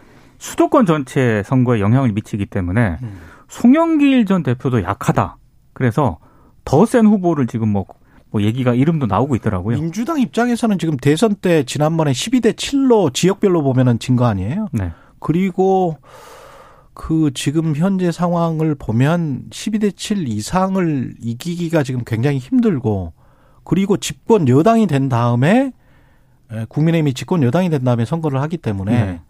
수도권 전체 선거에 영향을 미치기 때문에
음.
송영길 전 대표도 약하다. 그래서 더 센 후보를 지금 뭐, 뭐 얘기가 이름도 나오고 있더라고요.
민주당 입장에서는 지금 대선 때 지난번에 12대 7로 지역별로 보면은 진 거 아니에요?
네.
그리고 그 지금 현재 상황을 보면 12대 7 이상을 이기기가 지금 굉장히 힘들고 그리고 집권 여당이 된 다음에 에, 국민의힘이 집권 여당이 된 다음에 선거를 하기 때문에
네.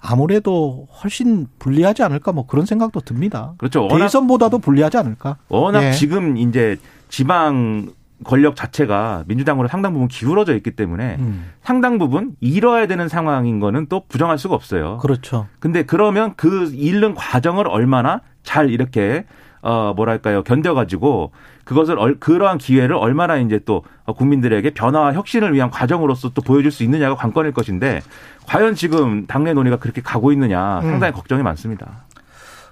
아무래도 훨씬 불리하지 않을까 뭐 그런 생각도 듭니다.
그렇죠. 워낙
대선보다도 불리하지 않을까?
워낙
예.
지금 이제 지방 권력 자체가 민주당으로 상당 부분 기울어져 있기 때문에
음,
상당 부분 잃어야 되는 상황인 거는 또 부정할 수가 없어요.
그렇죠.
근데 그러면 그 잃는 과정을 얼마나 잘 이렇게 어 뭐랄까요 견뎌가지고 그것을 얼, 그러한 기회를 얼마나 이제 또 국민들에게 변화와 혁신을 위한 과정으로서 또 보여줄 수 있느냐가 관건일 것인데 과연 지금 당내 논의가 그렇게 가고 있느냐 상당히 걱정이 많습니다.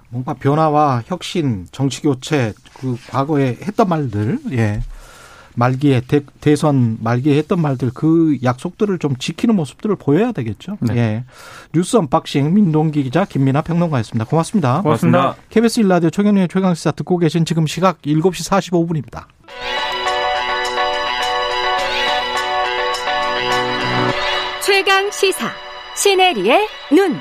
뭔가 변화와 혁신, 정치 교체, 그 과거에 했던 말들, 예. 말기에 대, 선 말기에 했던 말들 그 약속들을 좀 지키는 모습들을 보여야 되겠죠. 네. 예. 뉴스 unboxing 민동기 기자 김민하 평론가였습니다. 고맙습니다.
고맙습니다.
KBS 1라디오 최경영의 최강 시사 듣고 계신 지금 시각 7시 45분입니다.
최강 시사 신혜리의 눈.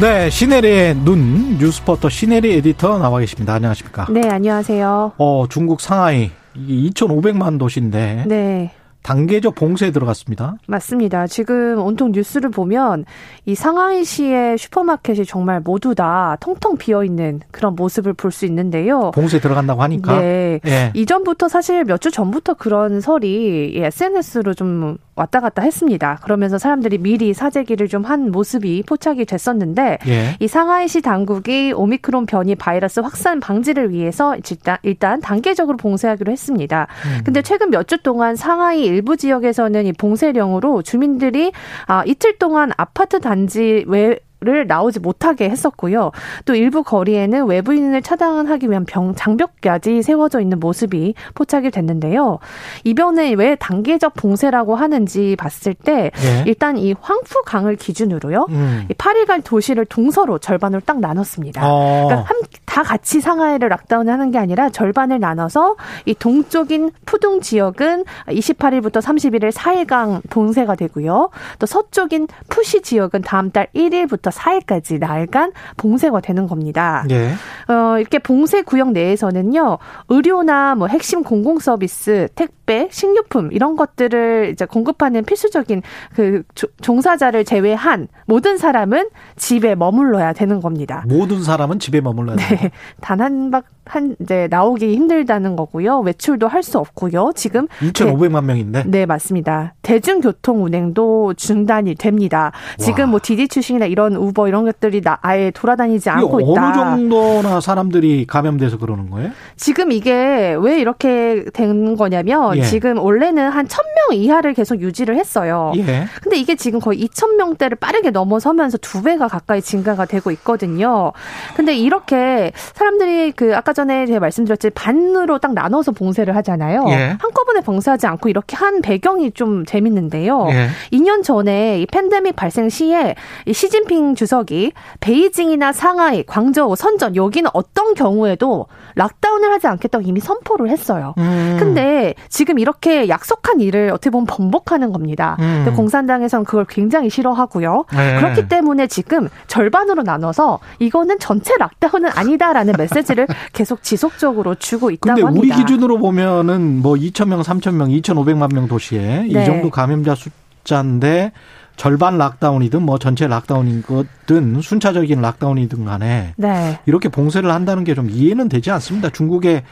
네, 신혜리의 눈 뉴스포터 신혜리 에디터 나와 계십니다. 안녕하십니까?
네, 안녕하세요.
어, 중국 상하이 이게 2,500만 도시인데
네.
단계적 봉쇄에 들어갔습니다.
맞습니다. 지금 온통 뉴스를 보면 이 상하이시의 슈퍼마켓이 정말 모두 다 텅텅 비어 있는 그런 모습을 볼 수 있는데요.
봉쇄 들어간다고 하니까.
네. 예. 이전부터 사실 몇 주 전부터 그런 설이 SNS로 좀 왔다 갔다 했습니다. 그러면서 사람들이 미리 사재기를 좀 한 모습이 포착이 됐었는데 예. 이 상하이시 당국이 오미크론 변이 바이러스 확산 방지를 위해서 일단, 일단 단계적으로 봉쇄하기로 했습니다. 음. 근데 최근 몇 주 동안 상하이 일부 지역에서는 이 봉쇄령으로 주민들이 아, 이틀 동안 아파트 단지 외 를 나오지 못하게 했었고요. 또 일부 거리에는 외부인을 차단하기 위한 병, 장벽까지 세워져 있는 모습이 포착이 됐는데요. 이변에 왜 단계적 봉쇄라고 하는지 봤을 때 예. 일단 이 황푸강을 기준으로요. 음. 이 파리갈 도시를 동서로 절반으로 딱 나눴습니다. 어. 그러니까 한, 다 같이 상하이를 락다운하는 게 아니라 절반을 나눠서 이 동쪽인 푸둥 지역은 28일부터 31일 4일간 봉쇄가 되고요. 또 서쪽인 푸시 지역은 다음 달 1일부터 4일까지 나흘간 봉쇄가 되는 겁니다. 네. 어, 이렇게 봉쇄 구역 내에서는요, 의료나 뭐 핵심 공공 서비스, 택배, 식료품 이런 것들을 이제 공급하는 필수적인 그 종사자를 제외한 모든 사람은 집에 머물러야 되는 겁니다.
모든 사람은 집에 머물러야 네.
단한 한 이제 나오기 힘들다는 거고요. 외출도 할 수 없고요. 지금
2,500만 명인데.
네, 맞습니다. 대중교통 운행도 중단이 됩니다. 지금 와. 뭐 디디 출신이나 이런 우버 이런 것들이 나 아예 돌아다니지 않고 있다.
어느 정도나 사람들이 감염돼서 그러는 거예요?
지금 이게 왜 이렇게 된 거냐면 예. 지금 원래는 한 1000명 이하를 계속 유지를 했어요. 예. 근데 이게 지금 거의 2000명대를 빠르게 넘어서면서 두 배가 가까이 증가가 되고 있거든요. 근데 이렇게 사람들이 그 아까 전에 제가 말씀드렸지 반으로 딱 나눠서 봉쇄를 하잖아요. 예. 한꺼번에 봉쇄하지 않고 이렇게 한 배경이 좀 재밌는데요. 예. 2년 전에 이 팬데믹 발생 시에 이 시진핑 주석이 베이징이나 상하이, 광저우, 선전 여기는 어떤 경우에도 락다운을 하지 않겠다고 이미 선포를 했어요. 음. 근데 지금 이렇게 약속한 일을 어떻게 보면 번복하는 겁니다. 음. 공산당에서는 그걸 굉장히 싫어하고요. 네. 그렇기 때문에 지금 절반으로 나눠서 이거는 전체 락다운은 아니다라는 [LAUGHS] 메시지를 계속 지속적으로 주고 있다고
근데
합니다.
우리 기준으로 보면은 뭐 2,000명, 3,000명, 2,500만 명 도시에 네. 이 정도 감염자 숫자인데 절반 lockdown이든 뭐 전체 lockdown인 거든 순차적인 lockdown이든 간에 네. 이렇게 봉쇄를 한다는 게 좀 이해는 되지 않습니다. 중국의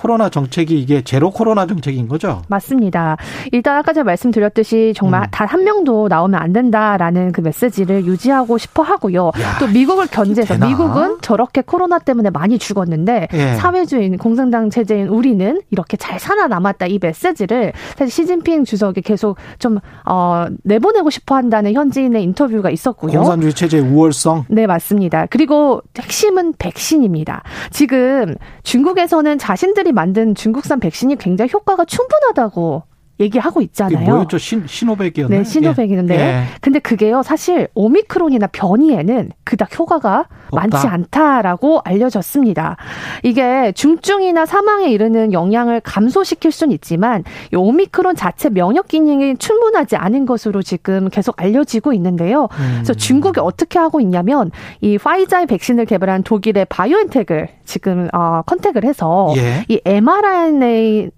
코로나 정책이 이게 제로 코로나 정책인 거죠?
맞습니다. 일단 아까 제가 말씀드렸듯이 정말 음. 단 한 명도 나오면 안 된다라는 그 메시지를 유지하고 싶어 하고요. 야, 또 미국을 견제해서 미국은 저렇게 코로나 때문에 많이 죽었는데 예. 사회주의 공산당 체제인 우리는 이렇게 잘 살아남았다 이 메시지를 사실 시진핑 주석이 계속 좀 어, 내보내고 싶어 한다는 현지인의 인터뷰가 있었고요.
공산주의 체제의 우월성?
네, 맞습니다. 그리고 핵심은 백신입니다. 지금 중국에서는 자신들이 만든 중국산 백신이 굉장히 효과가 충분하다고 얘기하고 있잖아요.
뭐였죠? 신, 신호백이었나요?
네, 신호백이는데. 예. 예. 근데 그게요, 사실 오미크론이나 변이에는 그닥 효과가 없다. 많지 않다라고 알려졌습니다. 이게 중증이나 사망에 이르는 영향을 감소시킬 수는 있지만 이 오미크론 자체 면역 기능이 충분하지 않은 것으로 지금 계속 알려지고 있는데요. 음. 그래서 중국이 어떻게 하고 있냐면 이 파이자의 백신을 개발한 독일의 바이오엔텍을 지금 어 컨택을 해서 예. 이 mRNA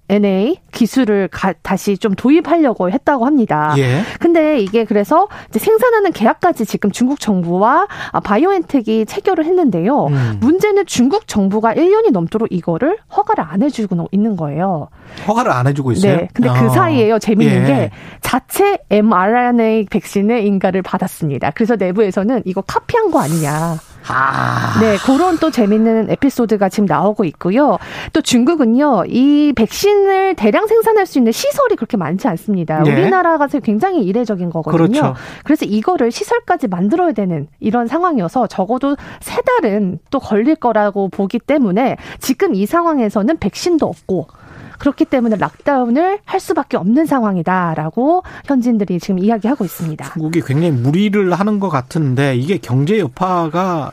기술을 가, 다시 좀 도입하려고 했다고 합니다. 예. 근데 이게 그래서 생산하는 계약까지 지금 중국 정부와 바이오엔텍이 체결을 했는데요. 음. 문제는 중국 정부가 1년이 넘도록 이거를 허가를 안 해주고 있는 거예요.
허가를 안 해주고 있어요?
네. 근데 그 어. 그 사이에요. 재밌는 예. 게 자체 mRNA 백신의 인가를 받았습니다. 그래서 내부에서는 이거 카피한 거 아니냐. 아. 네, 그런 또 재밌는 에피소드가 지금 나오고 있고요. 또 중국은요, 이 백신을 대량 생산할 수 있는 시설이 그렇게 많지 않습니다. 네. 우리나라가 굉장히 이례적인 거거든요. 그렇죠. 그래서 이거를 시설까지 만들어야 되는 이런 상황이어서 적어도 세 달은 또 걸릴 거라고 보기 때문에 지금 이 상황에서는 백신도 없고 그렇기 때문에 락다운을 할 수밖에 없는 상황이다라고 현지인들이 지금 이야기하고 있습니다.
중국이 굉장히 무리를 하는 것 같은데 이게 경제 여파가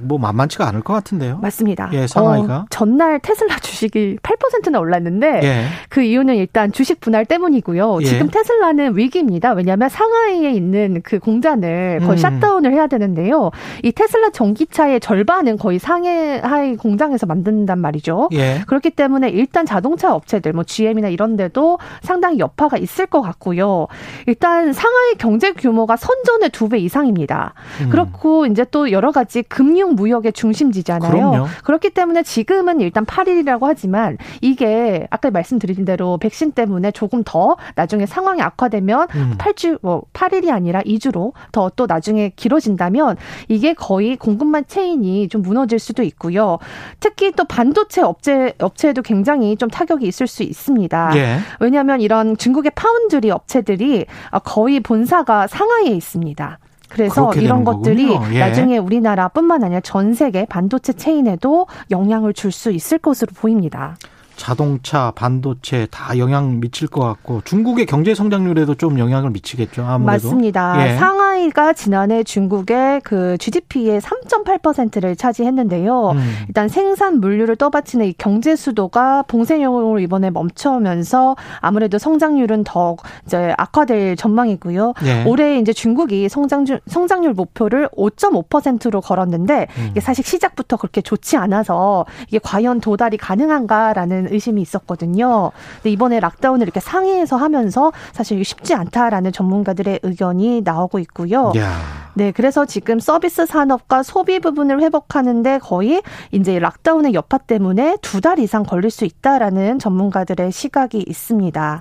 뭐 만만치가 않을 것 같은데요.
맞습니다.
예, 상하이가 어,
전날 테슬라 주식이 8%나 올랐는데 예. 그 이유는 일단 주식 분할 때문이고요. 예. 지금 테슬라는 위기입니다. 왜냐하면 상하이에 있는 그 공장을 거의 음. 샷다운을 해야 되는데요. 이 테슬라 전기차의 절반은 거의 상하이 공장에서 만든단 말이죠. 예. 그렇기 때문에 일단 자동차 업체들 뭐 GM이나 이런 데도 상당히 여파가 있을 것 같고요. 일단 상하이 경제 규모가 선전의 두 배 이상입니다. 음. 그렇고 이제 또 여러 가지 금융 금융 무역의 중심지잖아요. 그럼요. 그렇기 때문에 지금은 일단 8일이라고 하지만 이게 아까 말씀드린 대로 백신 때문에 조금 더 나중에 상황이 악화되면 음. 8주 뭐 8일이 아니라 2주로 더 또 나중에 길어진다면 이게 거의 공급망 체인이 좀 무너질 수도 있고요. 특히 또 반도체 업체 업체에도 굉장히 좀 타격이 있을 수 있습니다. 예. 왜냐하면 이런 중국의 파운드리 업체들이 거의 본사가 상하이에 있습니다. 그래서 이런 것들이 예. 나중에 우리나라뿐만 아니라 전 세계 반도체 체인에도 영향을 줄 수 있을 것으로 보입니다.
자동차, 반도체 다 영향 미칠 것 같고 중국의 경제 성장률에도 좀 영향을 미치겠죠. 아무래도.
맞습니다. 예. 상하이가 지난해 중국의 그 GDP의 3.8%를 차지했는데요. 음. 일단 생산 물류를 떠받치는 이 경제 수도가 봉쇄령으로 이번에 멈춰면서 아무래도 성장률은 더 이제 악화될 전망이고요. 예. 올해 이제 중국이 성장률 성장률 목표를 5.5%로 걸었는데 음. 이게 사실 시작부터 그렇게 좋지 않아서 이게 과연 도달이 가능한가라는 의심이 있었거든요. 근데 이번에 락다운을 이렇게 상해에서 하면서 사실 쉽지 않다라는 전문가들의 의견이 나오고 있고요. 야. 네, 그래서 지금 서비스 산업과 소비 부분을 회복하는데 거의 이제 락다운의 여파 때문에 두 달 이상 걸릴 수 있다라는 전문가들의 시각이 있습니다.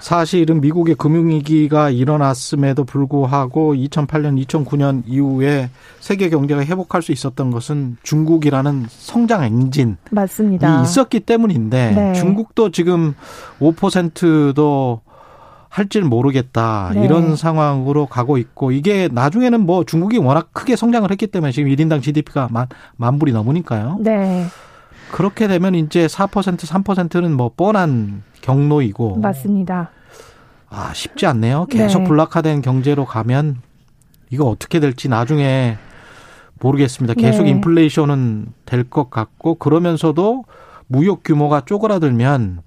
사실은 미국의 금융위기가 일어났음에도 불구하고 2008년, 2009년 이후에 세계 경제가 회복할 수 있었던 것은 중국이라는 성장 엔진이 맞습니다. 있었기 때문인데 네. 중국도 지금 5%도 할줄 모르겠다. 네. 이런 상황으로 가고 있고 이게 나중에는 뭐 중국이 워낙 크게 성장을 했기 때문에 지금 1인당 GDP가 만, 만 불이 넘으니까요. 네. 그렇게 되면 이제 4% 3%는 뭐 뻔한 경로이고
맞습니다.
아, 쉽지 않네요. 계속 네. 블락화된 경제로 가면 이거 어떻게 될지 나중에 모르겠습니다. 계속 네. 인플레이션은 될 것 같고 그러면서도 무역 규모가 쪼그라들면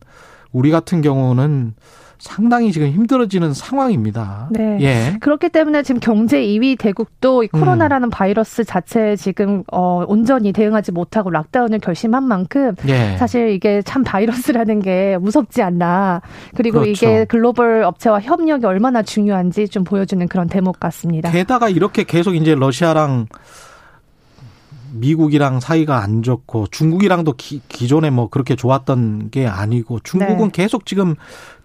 우리 같은 경우는 상당히 지금 힘들어지는 상황입니다.
네. 예. 그렇기 때문에 지금 경제 2위 대국도 이 코로나라는 음. 바이러스 자체에 지금 어 온전히 대응하지 못하고 락다운을 결심한 만큼 예. 사실 이게 참 바이러스라는 게 무섭지 않나. 그리고 그렇죠. 이게 글로벌 업체와 협력이 얼마나 중요한지 좀 보여주는 그런 대목 같습니다.
게다가 이렇게 계속 이제 러시아랑 미국이랑 사이가 안 좋고 중국이랑도 기, 기존에 뭐 그렇게 좋았던 게 아니고 중국은 네. 계속 지금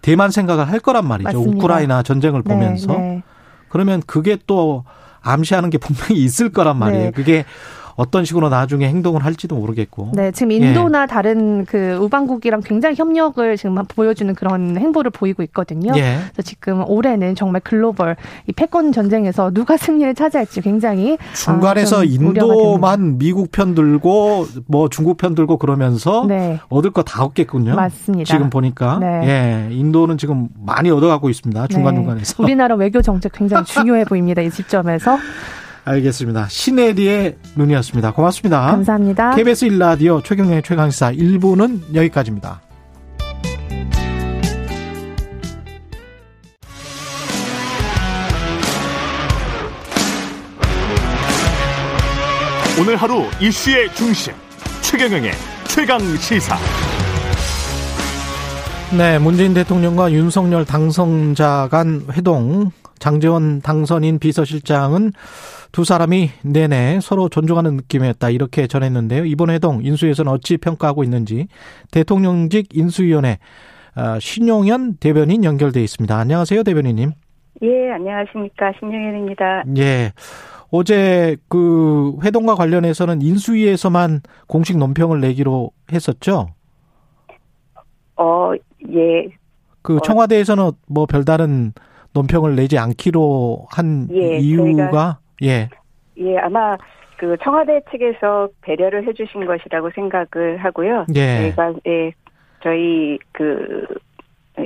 대만 생각을 할 거란 말이죠. 맞습니다. 우크라이나 전쟁을 네, 보면서. 네. 그러면 그게 또 암시하는 게 분명히 있을 거란 말이에요. 네. 그게 어떤 식으로 나중에 행동을 할지도 모르겠고.
네, 지금 인도나 예. 다른 그 우방국이랑 굉장히 협력을 지금 보여주는 그런 행보를 보이고 있거든요. 예. 그래서 지금 올해는 정말 글로벌 이 패권 전쟁에서 누가 [LAUGHS] 승리를 차지할지 굉장히
중간에서 아, 인도만 미국 편 들고 뭐 중국 편 들고 그러면서 네. 얻을 거 다 얻겠군요.
맞습니다.
지금 보니까 네. 예, 인도는 지금 많이 얻어가고 있습니다. 중간 중간에서.
네. 우리나라 외교 정책 굉장히 중요해 보입니다. 이 시점에서.
알겠습니다. 신혜리의 눈이었습니다. 고맙습니다.
감사합니다.
KBS 1라디오 최경영의 최강시사 1부는 여기까지입니다.
오늘 하루 이슈의 중심 최경영의 최강 시사.
네, 문재인 대통령과 윤석열 당선자 간 회동 장재원 당선인 비서실장은 두 사람이 내내 서로 존중하는 느낌이었다 이렇게 전했는데요. 이번 회동 인수위에서는 어찌 평가하고 있는지 대통령직 인수위원회 어, 신용현 대변인 연결돼 있습니다. 안녕하세요, 대변인님.
예, 안녕하십니까. 신용현입니다.
예. 어제 그 회동과 관련해서는 인수위에서만 공식 논평을 내기로 했었죠.
어, 예.
그 어. 청와대에서는 뭐 별다른 논평을 내지 않기로 한 예, 이유가 예.
예, 아마 그 청와대 측에서 배려를 해주신 것이라고 생각을 하고요.
예.
저희가 예, 저희 그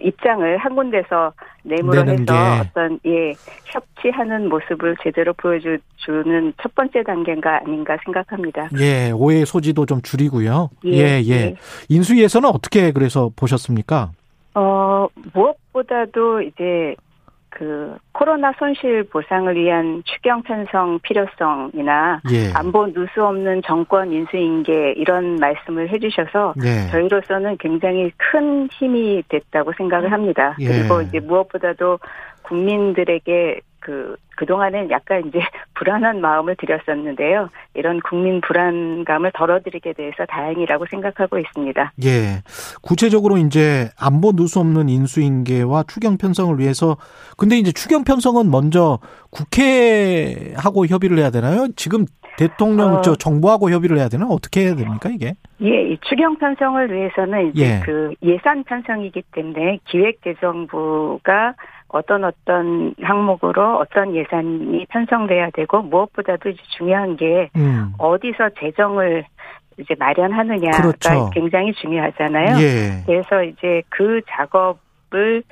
입장을 한 군데서 내무로 해서 게. 어떤 예 협치하는 모습을 제대로 보여주는 첫 번째 단계가 아닌가 생각합니다.
예, 오해 소지도 좀 줄이고요. 예, 예. 예. 예. 인수위에서는 어떻게 그래서 보셨습니까?
어 무엇보다도 이제 그 코로나 손실 보상을 위한 추경 편성 필요성이나 예. 안보 누수 없는 정권 인수인계 이런 말씀을 해주셔서 예. 저희로서는 굉장히 큰 힘이 됐다고 생각을 합니다. 예. 그리고 이제 무엇보다도 국민들에게 그, 그동안은 약간 이제 [LAUGHS] 불안한 마음을 들였었는데요. 이런 국민 불안감을 덜어드리게 돼서 다행이라고 생각하고 있습니다.
예. 구체적으로 이제 안보 누수 없는 인수인계와 추경 편성을 위해서 근데 이제 추경 편성은 먼저 국회하고 협의를 해야 되나요? 지금 대통령 어, 저 정부하고 협의를 해야 되나 어떻게 해야 됩니까 이게?
예, 이 추경 편성을 위해서는 이제 예. 그 예산 편성이기 때문에 기획재정부가 어떤 어떤 항목으로 어떤 예산이 편성돼야 되고 무엇보다도 이제 중요한 게 음. 어디서 재정을 이제 마련하느냐가 그렇죠. 굉장히 중요하잖아요.
예.
그래서 이제 그 작업을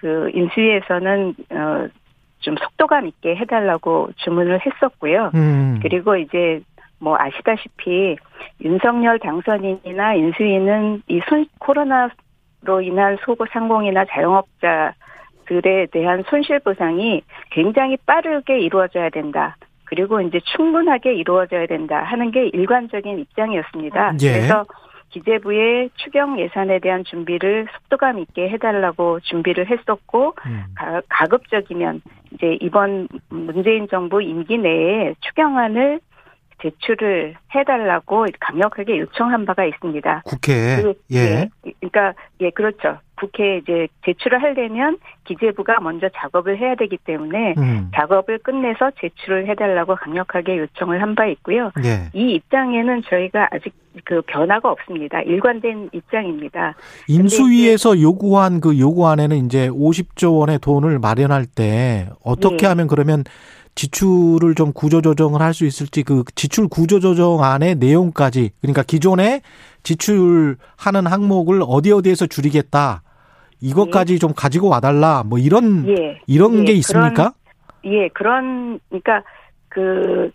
그 인수위에서는 어 좀 속도감 있게 해달라고 주문을 했었고요.
음.
그리고 이제 뭐 아시다시피 윤석열 당선인이나 인수위는 이 손, 코로나로 인한 소고 상공이나 자영업자 들에 대한 손실 보상이 굉장히 빠르게 이루어져야 된다. 그리고 이제 충분하게 이루어져야 된다 하는 게 일관적인 입장이었습니다.
예.
그래서 기재부의 추경 예산에 대한 준비를 속도감 있게 해달라고 준비를 했었고 음. 가, 급적이면 이제 이번 문재인 정부 임기 내에 추경안을 제출을 해달라고 강력하게 요청한 바가 있습니다.
국회.
그, 예. 예. 그러니까 예 그렇죠. 국회에 이제 제출을 하려면 기재부가 먼저 작업을 해야 되기 때문에 음. 작업을 끝내서 제출을 해달라고 강력하게 요청을 한 바 있고요.
예.
이 입장에는 저희가 아직 그 변화가 없습니다. 일관된 입장입니다.
인수위에서 요구한 그 요구안에는 이제 50조 원의 돈을 마련할 때 어떻게 예. 하면 그러면 지출을 좀 구조 조정을 할 수 있을지 그 지출 구조 조정안의 내용까지 그러니까 기존에 지출하는 항목을 어디 어디에서 줄이겠다 이것까지 예. 좀 가지고 와달라 뭐 이런 예. 이런 예. 게 있습니까?
그런, 예 그런 그러니까 그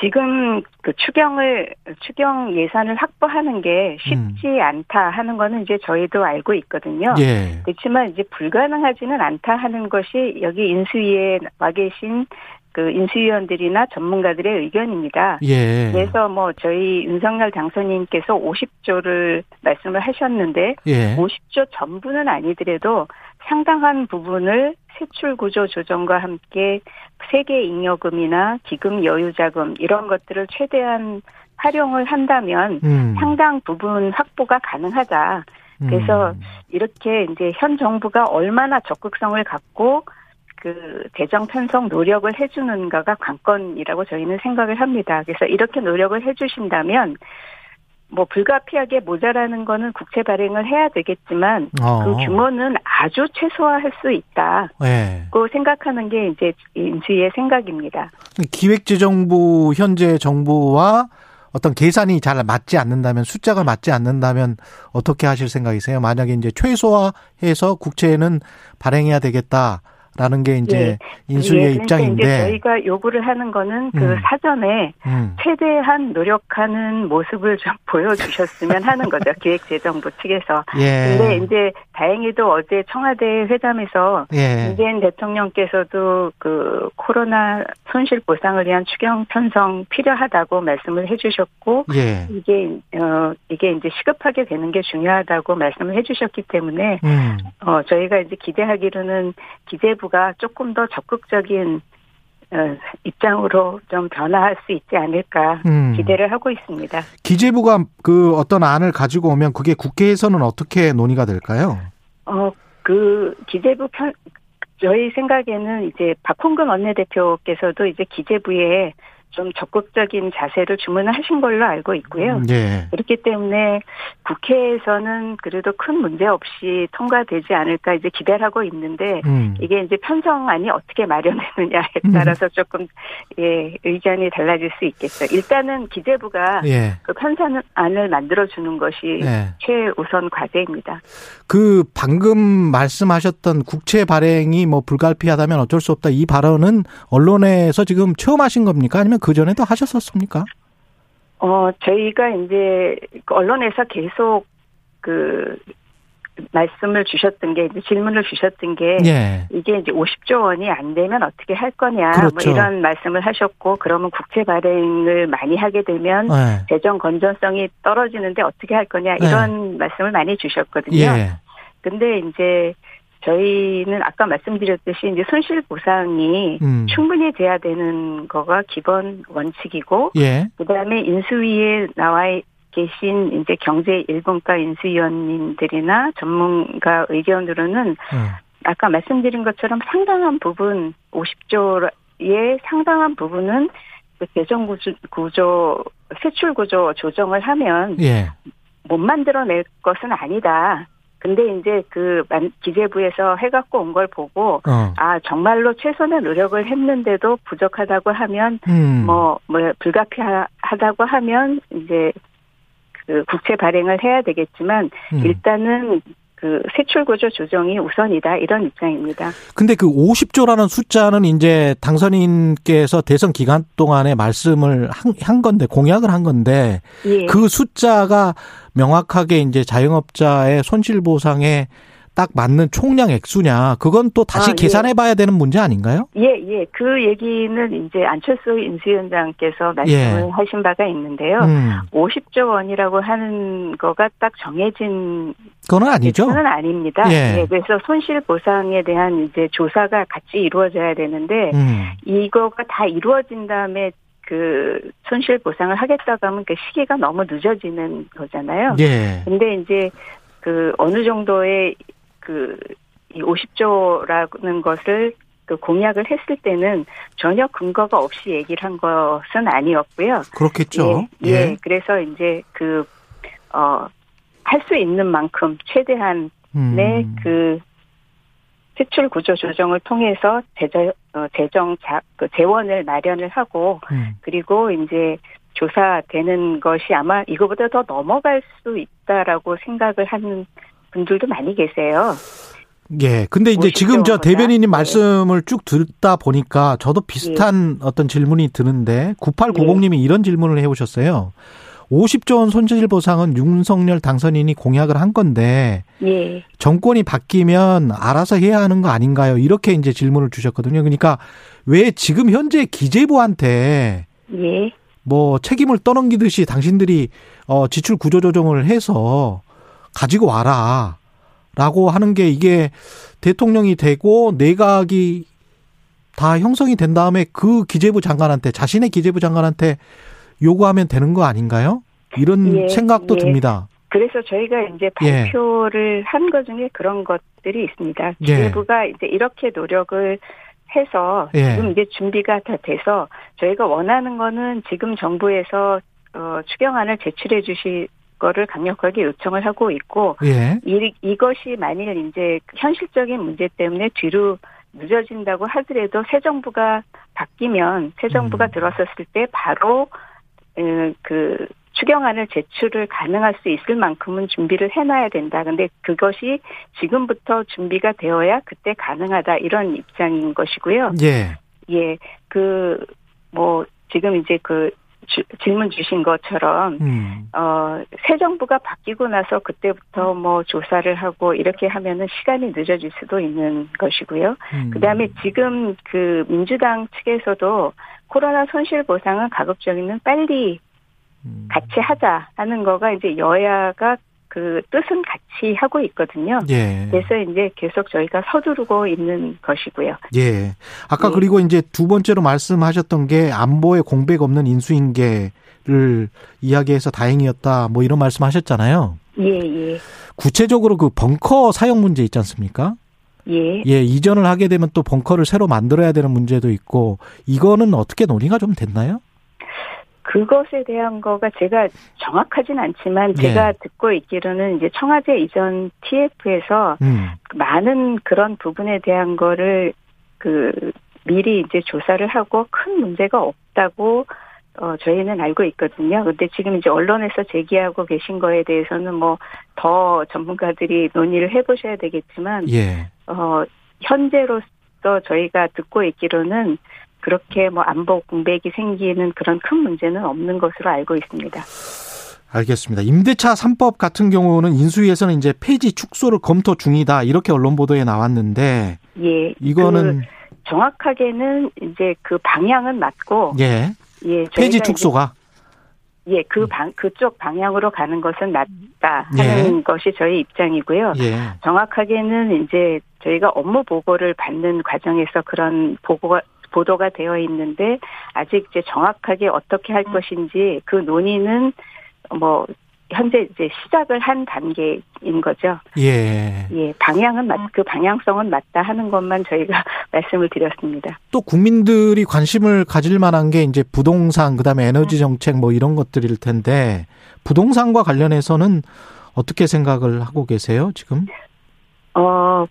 지금 그 추경을 추경 예산을 확보하는 게 쉽지 음. 않다 하는 거는 이제 저희도 알고 있거든요.
예.
그렇지만 이제 불가능하지는 않다 하는 것이 여기 인수위에 와 계신 그 인수위원들이나 전문가들의 의견입니다.
예.
그래서 뭐 저희 윤석열 당선인께서 50조를 말씀을 하셨는데
예.
50조 전부는 아니더라도 상당한 부분을 세출 구조 조정과 함께 세계 잉여금이나 기금 여유 자금 이런 것들을 최대한 활용을 한다면 음. 상당 부분 확보가 가능하다. 그래서 음. 이렇게 이제 현 정부가 얼마나 적극성을 갖고 그 재정 편성 노력을 해주는가가 관건이라고 저희는 생각을 합니다. 그래서 이렇게 노력을 해주신다면 뭐 불가피하게 모자라는 거는 국채 발행을 해야 되겠지만 어. 그 규모는 아주 최소화할 수 있다고 네. 생각하는 게 이제 인수위의 생각입니다.
기획재정부 현재 정부와 어떤 계산이 잘 맞지 않는다면 숫자가 맞지 않는다면 어떻게 하실 생각이세요? 만약에 이제 최소화해서 국채는 발행해야 되겠다. 라는 게 이제 예. 인수위의 예, 그러니까 입장인데 이제
저희가 요구를 하는 거는 그 음. 사전에 음. 최대한 노력하는 모습을 좀 [LAUGHS] 보여주셨으면 하는 거죠 기획재정부 측에서.
예.
근데 이제 다행히도 어제 청와대 회담에서
예.
문재인 대통령께서도 그 코로나 손실 보상을 위한 추경 편성 필요하다고 말씀을 해주셨고
예.
이게 어 이게 이제 시급하게 되는 게 중요하다고 말씀을 해주셨기 때문에
음.
어 저희가 이제 기대하기로는 기재부 정부가 조금 더 적극적인 어, 입장으로 좀 변화할 수 있지 않을까 음. 기대를 하고 있습니다.
기재부가 그 어떤 안을 가지고 오면 그게 국회에서는 어떻게 논의가 될까요?
어, 그 기재부 편 저희 생각에는 이제 박홍근 원내대표께서도 이제 기재부에 좀 적극적인 자세를 주문하신 걸로 알고 있고요.
예.
그렇기 때문에 국회에서는 그래도 큰 문제 없이 통과되지 않을까 이제 기대를 하고 있는데
음.
이게 이제 편성안이 어떻게 마련되느냐에
음.
따라서 조금 예 의견이 달라질 수 있겠죠. 일단은 기재부가
예.
그 편성안을 만들어 주는 것이
예.
최우선 과제입니다.
그 방금 말씀하셨던 국채 발행이 뭐 불가피하다면 어쩔 수 없다 이 발언은 언론에서 지금 처음 하신 겁니까? 아니면 그 전에도 하셨었습니까?
어, 저희가 이제 그 언론에서 계속 그 말씀을 주셨던 게 이제 질문을 주셨던 게
예.
이게 이제 50조 원이 안 되면 어떻게 할 거냐
그렇죠.
뭐 이런 말씀을 하셨고 그러면 국채 발행을 많이 하게 되면
예.
재정 건전성이 떨어지는데 어떻게 할 거냐 이런 말씀을 많이 주셨거든요.
예.
근데 이제 저희는 아까 말씀드렸듯이 이제 손실 보상이
음.
충분히 돼야 되는 거가 기본 원칙이고
예.
그다음에 인수위에 나와 계신 이제 경제 일본가 인수위원님들이나 전문가 의견으로는
예.
아까 말씀드린 것처럼 상당한 부분 50조의 상당한 부분은 그 재정 구조, 구조 세출 구조 조정을 하면
예.
못 만들어낼 것은 아니다. 근데 이제 그 만- 기재부에서 해갖고 온 걸 보고
어.
아 정말로 최선의 노력을 했는데도 부족하다고 하면
음.
뭐, 뭐, 불가피하다고 하면, 이제, 그, 국채 발행을 해야 되겠지만,
음.
일단은, 그, 세출 구조 조정이 우선이다, 이런 입장입니다.
근데 그 50조라는 숫자는 이제 당선인께서 대선 기간 동안에 말씀을 한, 한 건데 공약을 한 건데
예.
그 숫자가 명확하게 이제 자영업자의 손실 보상에 딱 맞는 총량 액수냐 그건 또 다시
아, 예.
계산해 봐야 되는 문제 아닌가요?
예, 예. 그 얘기는 이제 안철수 인수위원장께서 말씀을
예.
하신 바가 있는데요.
음.
50조 원이라고 하는 거가 딱 정해진
그건 아니죠.
는 아닙니다.
예.
예, 그래서 손실 보상에 대한 이제 조사가 같이 이루어져야 되는데,
음.
이거가 다 이루어진 다음에 그 손실 보상을 하겠다고 하면 그 시기가 너무 늦어지는 거잖아요.
예.
근데 이제 그 어느 정도의 그 이 50조라는 것을 그 공약을 했을 때는 전혀 근거가 없이 얘기를 한 것은 아니었고요.
그렇겠죠.
예, 예. 그래서 이제 그, 어, 할 수 있는 만큼 최대한의
음.
그 세출 구조 조정을 통해서 재정, 어, 재정 자, 그 재원을 마련을 하고
음.
그리고 이제 조사되는 것이 아마 이거보다 더 넘어갈 수 있다라고 생각을 하는 분들도 많이 계세요.
예. 근데 이제 지금 저
50조
대변인님
보다.
말씀을 쭉 듣다 보니까 저도 비슷한 어떤 질문이 드는데 9890님이 이런 질문을 해 오셨어요. 50조 원 손실 보상은 윤석열 당선인이 공약을 한 건데
예,
정권이 바뀌면 알아서 해야 하는 거 아닌가요? 이렇게 이제 질문을 주셨거든요. 그러니까 왜 지금 현재 기재부한테
예,
뭐 책임을 떠넘기듯이 당신들이 어 지출 구조 조정을 해서 가지고 와라 라고 하는 게 이게 대통령이 되고 내각이 다 형성이 된 다음에 그 기재부 장관한테 자신의 기재부 장관한테 요구하면 되는 거 아닌가요? 이런
예,
생각도
예.
듭니다.
그래서 저희가 이제
예.
발표를 한것 중에 그런 것들이 있습니다.
예.
기재부가 이제 이렇게 노력을 해서
예.
지금 이제 준비가 다 돼서 저희가 원하는 거는 지금 정부에서 어, 추경안을 제출해 주실 거를 강력하게 요청을 하고 있고
예.
이, 이것이 만일 이제 현실적인 문제 때문에 뒤로 늦어진다고 하더라도 새 정부가 바뀌면 새 정부가
음.
들어섰을 때 바로 에, 그 추경안을 제출을 가능할 수 있을 만큼은 준비를 해놔야 된다. 근데 그것이 지금부터 준비가 되어야 그때 가능하다 이런 입장인 것이고요.
예.
예, 그 뭐 지금 이제 그 주- 질문 주신 것처럼
음.
어, 새 정부가 바뀌고 나서 그때부터 뭐 조사를 하고 이렇게 하면은 시간이 늦어질 수도 있는 것이고요.
음.
그 다음에 지금 그 민주당 측에서도 코로나 손실 보상은 가급적이면 빨리
음.
같이 하자 하는 거가 이제 여야가 그 뜻은 같이 하고 있거든요.
예.
그래서 이제 계속 저희가 서두르고 있는 것이고요.
예. 아까
예.
그리고 이제 두 번째로 말씀하셨던 게 안보에 공백 없는 인수인계를 이야기해서 다행이었다. 뭐 이런 말씀하셨잖아요.
예, 예.
구체적으로 그 벙커 사용 문제 있지 않습니까? 예. 예, 이전을 하게 되면 또 벙커를 새로 만들어야 되는 문제도 있고 이거는 어떻게 논의가 좀 됐나요?
그것에 대한 거가 제가 정확하진 않지만 제가 예. 듣고 있기로는 이제 청와대 이전 TF에서 음. 많은 그런 부분에 대한 거를 그 미리 이제 조사를 하고 큰 문제가 없다고 어, 저희는 알고 있거든요. 근데 지금 이제 언론에서 제기하고 계신 거에 대해서는 뭐 더 전문가들이 논의를 해보셔야 되겠지만, 예. 어, 현재로서 저희가 듣고 있기로는 그렇게 뭐 안보 공백이 생기는 그런 큰 문제는 없는 것으로 알고 있습니다.
알겠습니다. 임대차 3법 같은 경우는 인수위에서는 이제 폐지 축소를 검토 중이다 이렇게 언론 보도에 나왔는데, 예, 이거는 그
정확하게는 이제 그 방향은 맞고,
예, 예, 폐지 축소가
예, 그 음. 방, 그쪽 방향으로 가는 것은 맞다 하는 예. 것이 저희 입장이고요. 예. 정확하게는 이제 저희가 업무 보고를 받는 과정에서 그런 보고가 보도가 되어 있는데 아직 이제 정확하게 어떻게 할 음. 것인지 그 논의는 뭐 현재 이제 시작을 한 단계인 거죠.
예.
예, 방향은 맞, 그 방향성은 맞다 하는 것만 저희가 [LAUGHS] 말씀을 드렸습니다.
또 국민들이 관심을 가질 만한 게 이제 부동산, 그 다음에 에너지 정책 뭐 이런 것들일 텐데 부동산과 관련해서는 어떻게 생각을 하고 계세요, 지금?
어,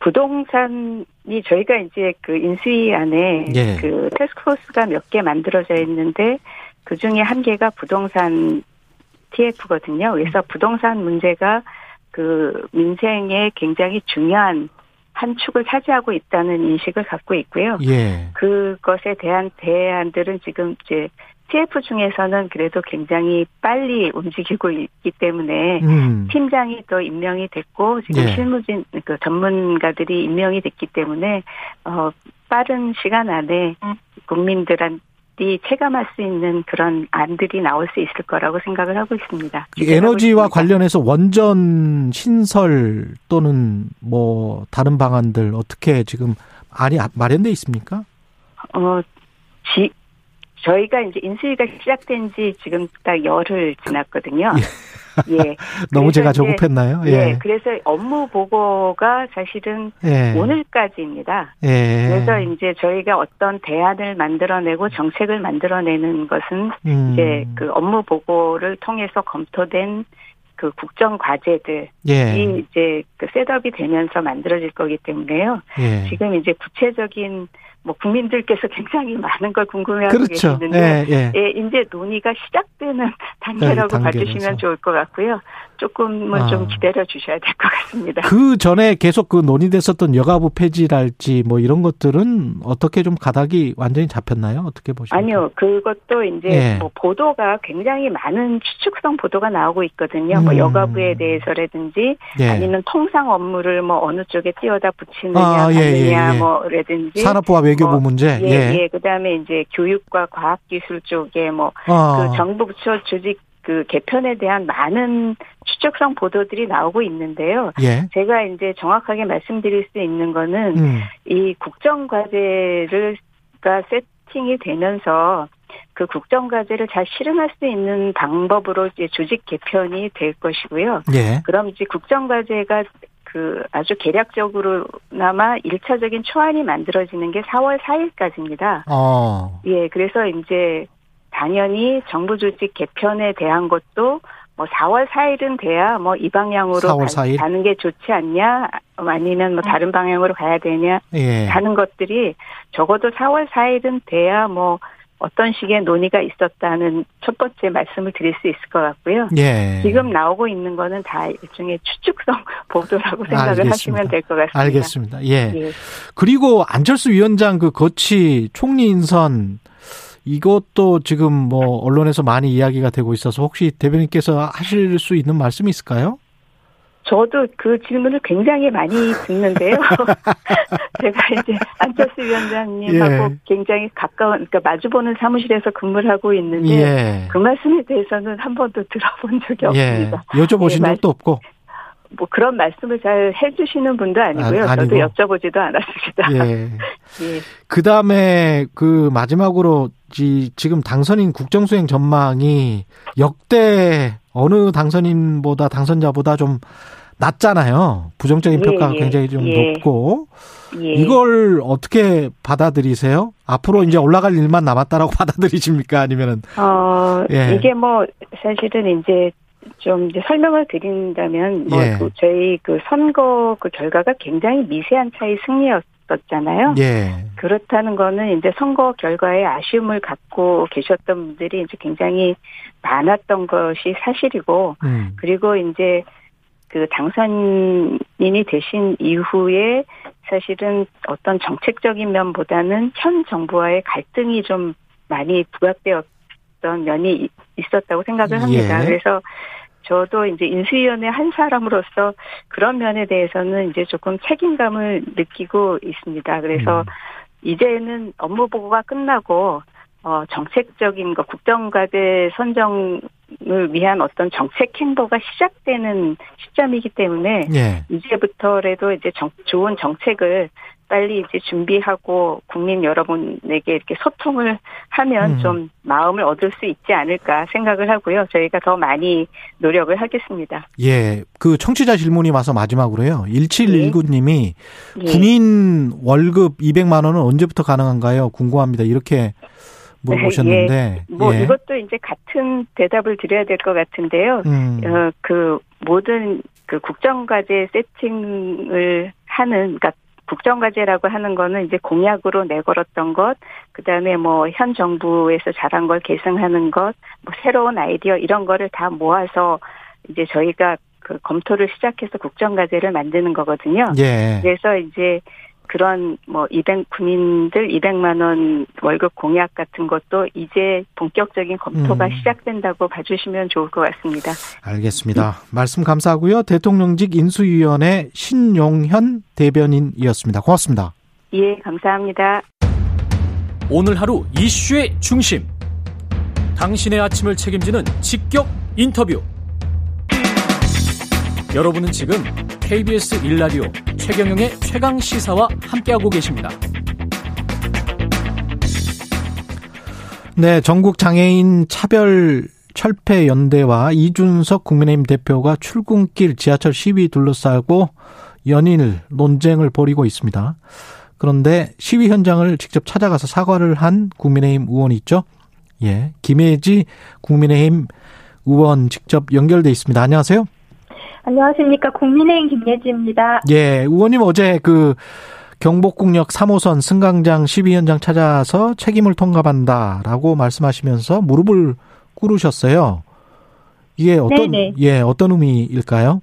부동산이 저희가 이제 그 인수위 안에 예. 그 테스크포스가 몇 개 만들어져 있는데 그 중에 한 개가 부동산 TF거든요. 그래서 부동산 문제가 그 민생에 굉장히 중요한 한 축을 차지하고 있다는 인식을 갖고 있고요. 예. 그것에 대한 대안들은 지금 이제 TF 중에서는 그래도 굉장히 빨리 움직이고 있기 때문에 음. 팀장이 또 임명이 됐고 지금 예. 실무진 그 전문가들이 임명이 됐기 때문에 어 빠른 시간 안에 국민들한 이 체감할 수 있는 그런 안들이 나올 수 있을 거라고 생각을 하고 있습니다.
에너지와 관련해서 원전 신설 또는 뭐 다른 방안들 어떻게 지금 안이 마련돼 있습니까?
어, 지, 저희가 이제 인수위가 시작된 지 지금 딱 열흘 지났거든요.
예. [LAUGHS] 너무 제가 조급했나요?
예. 예. 그래서 업무 보고가 사실은 예. 오늘까지입니다. 예. 그래서 이제 저희가 어떤 대안을 만들어내고 정책을 만들어내는 것은 음. 이제 그 업무 보고를 통해서 검토된 그 국정 과제들이 예. 이제 그 셋업이 되면서 만들어질 거기 때문에요. 예. 지금 이제 구체적인 뭐 국민들께서 굉장히 많은 걸 궁금해하고 그렇죠. 계시는데 예, 예. 예, 이제 논의가 시작되는 단계라고 네, 봐주시면 좋을 것 같고요. 조금은 아. 좀 기다려 주셔야 될 것 같습니다.
그 전에 계속 그 논의됐었던 여가부 폐지랄지 뭐 이런 것들은 어떻게 좀 가닥이 완전히 잡혔나요? 어떻게 보십니까?
아니요, 그것도 이제 예. 뭐 보도가 굉장히 많은 추측성 보도가 나오고 있거든요. 뭐 음. 뭐 여가부에 대해서라든지 예. 아니면 통상 업무를 뭐 어느 쪽에 띄어다 붙이느냐, 아, 예, 예, 예. 뭐라든지
산업부와 외교부 뭐, 문제.
예, 예. 예. 그다음에 이제 교육과 과학기술 쪽에 뭐그 아. 정부 부처 조직 그 개편에 대한 많은 추적성 보도들이 나오고 있는데요. 예. 제가 이제 정확하게 말씀드릴 수 있는 거는 음. 이 국정 과제를 가 세팅이 되면서 그 국정 과제를 잘 실행할 수 있는 방법으로 이제 조직 개편이 될 것이고요. 예. 그럼 이제 국정 과제가 그 아주 계략적으로나마 일차적인 초안이 만들어지는 게 4월 4일까지입니다. 어. 예, 그래서 이제 당연히 정부 조직 개편에 대한 것도 뭐 4월 4일은 돼야 뭐 이 방향으로 4월 4일? 가, 는게 좋지 않냐 아니면 뭐 다른 방향으로 가야 되냐 예. 하는 것들이 적어도 4월 4일은 돼야 뭐 어떤 식의 논의가 있었다는 첫 번째 말씀을 드릴 수 있을 것 같고요. 예. 지금 나오고 있는 거는 다 일종의 추측성 [LAUGHS] 보도라고 생각을 알겠습니다. 하시면 될 것 같습니다.
알겠습니다. 예. 예. 그리고 안철수 위원장 그 거치 총리 인선 이것도 지금 뭐 언론에서 많이 이야기가 되고 있어서 혹시 대변인께서 하실 수 있는 말씀이 있을까요?
저도 그 질문을 굉장히 많이 듣는데요. [LAUGHS] 제가 이제 안철수 위원장님하고 예. 굉장히 가까운, 그러니까 마주보는 사무실에서 근무를 하고 있는데 예. 그 말씀에 대해서는 한 번도 들어본 적이 예. 없습니다.
여쭤보신 예, 적도 없고.
뭐 그런 말씀을 잘 해주시는 분도 아니고요. 아, 저도 여쭤보지도 않았습니다. 예. [LAUGHS]
예. 그 다음에 그 마지막으로 지금 당선인 국정수행 전망이 역대 어느 당선인보다 당선자보다 좀 낮잖아요. 부정적인 예, 평가가 예, 굉장히 좀 예. 높고 예. 이걸 어떻게 받아들이세요? 앞으로 이제 올라갈 일만 남았다라고 [LAUGHS] 받아들이십니까? 아니면은
어 예. 이게 뭐 사실은 이제 좀 이제 설명을 드린다면 뭐 그 저희 그 선거 그 결과가 굉장히 미세한 차이 승리였 었잖아요. 예. 그렇다는 거는 이제 선거 결과에 아쉬움을 갖고 계셨던 분들이 이제 굉장히 많았던 것이 사실이고 음. 그리고 이제 그 당선인이 되신 이후에 사실은 어떤 정책적인 면보다는 현 정부와의 갈등이 좀 많이 부각되었던 면이 있었다고 생각을 합니다. 예. 그래서 저도 이제 인수위원회 한 사람으로서 그런 면에 대해서는 이제 조금 책임감을 느끼고 있습니다. 그래서 음. 이제는 업무 보고가 끝나고 어, 정책적인 거, 국정과제 선정을 위한 어떤 정책 행보가 시작되는 시점이기 때문에 예. 이제부터라도 이제 정, 좋은 정책을 빨리 이제 준비하고 국민 여러분에게 이렇게 소통을 하면 음. 좀 마음을 얻을 수 있지 않을까 생각을 하고요. 저희가 더 많이 노력을 하겠습니다.
예. 그 청취자 질문이 와서 마지막으로요. 1719님이 예. 군인 월급 200만 원은 언제부터 가능한가요? 궁금합니다. 이렇게 물어보셨는데. 예.
뭐 예. 이것도 이제 같은 대답을 드려야 될 것 같은데요. 음. 어, 그 모든 그 국정과제 세팅을 하는 그러니까 국정과제라고 하는 거는 이제 공약으로 내걸었던 것, 그 다음에 뭐 현 정부에서 잘한 걸 계승하는 것, 뭐 새로운 아이디어 이런 거를 다 모아서 이제 저희가 그 검토를 시작해서 국정과제를 만드는 거거든요. 예. 그래서 이제 그런 뭐 200, 군인들 200만 원 월급 공약 같은 것도 이제 본격적인 검토가 음. 시작된다고 봐주시면 좋을 것 같습니다.
알겠습니다. 말씀 감사하고요. 대통령직 인수위원회 신용현 대변인이었습니다. 고맙습니다.
예, 감사합니다.
오늘 하루 이슈의 중심. 당신의 아침을 책임지는 직격 인터뷰. 여러분은 지금 KBS 일라디오 최경영의 최강 시사와 함께하고 계십니다.
네, 전국 장애인 차별 철폐 연대와 이준석 국민의힘 대표가 출근길 지하철 시위 둘러싸고 연일 논쟁을 벌이고 있습니다. 그런데 시위 현장을 직접 찾아가서 사과를 한 국민의힘 의원이 있죠. 예. 김혜지 국민의힘 의원 직접 연결돼 있습니다. 안녕하세요.
안녕하십니까. 국민의힘 김예지입니다.
예, 의원님 어제 그 경복궁역 3호선 승강장 12 현장 찾아서 책임을 통감한다라고 말씀하시면서 무릎을 꿇으셨어요. 이게 어떤 네네. 예 어떤 의미일까요?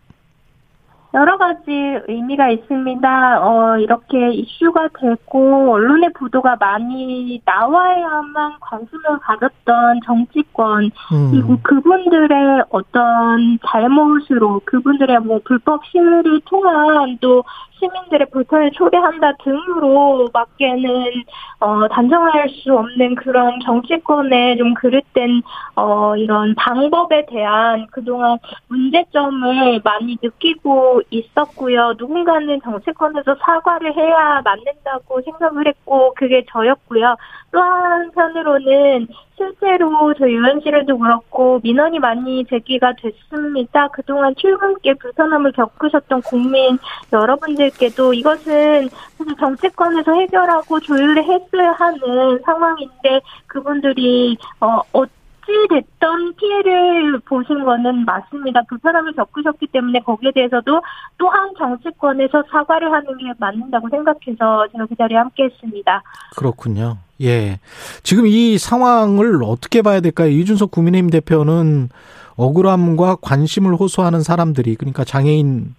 여러 가지 의미가 있습니다. 어, 이렇게 이슈가 되고 언론의 보도가 많이 나와야만 관심을 가졌던 정치권 음. 그리고 그분들의 어떤 잘못으로 그분들의 뭐 불법 시위를 통한 또 시민들의 불편을 초래한다 등으로 밖에는 어, 단정할 수 없는 그런 정치권의 좀 그릇된 어, 이런 방법에 대한 그동안 문제점을 많이 느끼고 있었고요. 누군가는 정치권에서 사과를 해야 맞는다고 생각을 했고 그게 저였고요. 또 한편으로는 실제로 저희 의원실에도 그렇고 민원이 많이 제기가 됐습니다. 그동안 출근길 불편함을 겪으셨던 국민 여러분들 께도 이것은 사실 정치권에서 해결하고 조율을 했어야 하는 상황인데 그분들이 어, 어 어찌됐던 피해를 보신 거는 맞습니다. 불편함을 겪으셨기 때문에 거기에 대해서도 또한 정치권에서 사과를 하는 게 맞는다고 생각해서 제가 그 자리에 함께 했습니다.
그렇군요. 예. 지금 이 상황을 어떻게 봐야 될까요? 이준석 국민의힘 대표는 억울함과 관심을 호소하는 사람들이 그러니까 장애인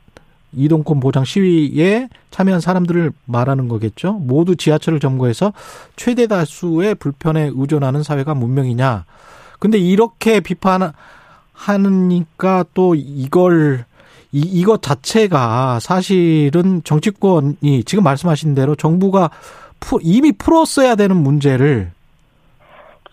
이동권 보장 시위에 참여한 사람들을 말하는 거겠죠. 모두 지하철을 점거해서 최대 다수의 불편에 의존하는 사회가 문명이냐. 근데 이렇게 비판하니까 또 이걸 이, 이것 자체가 사실은 정치권이 지금 말씀하신 대로 정부가 푸, 이미 풀었어야 되는 문제를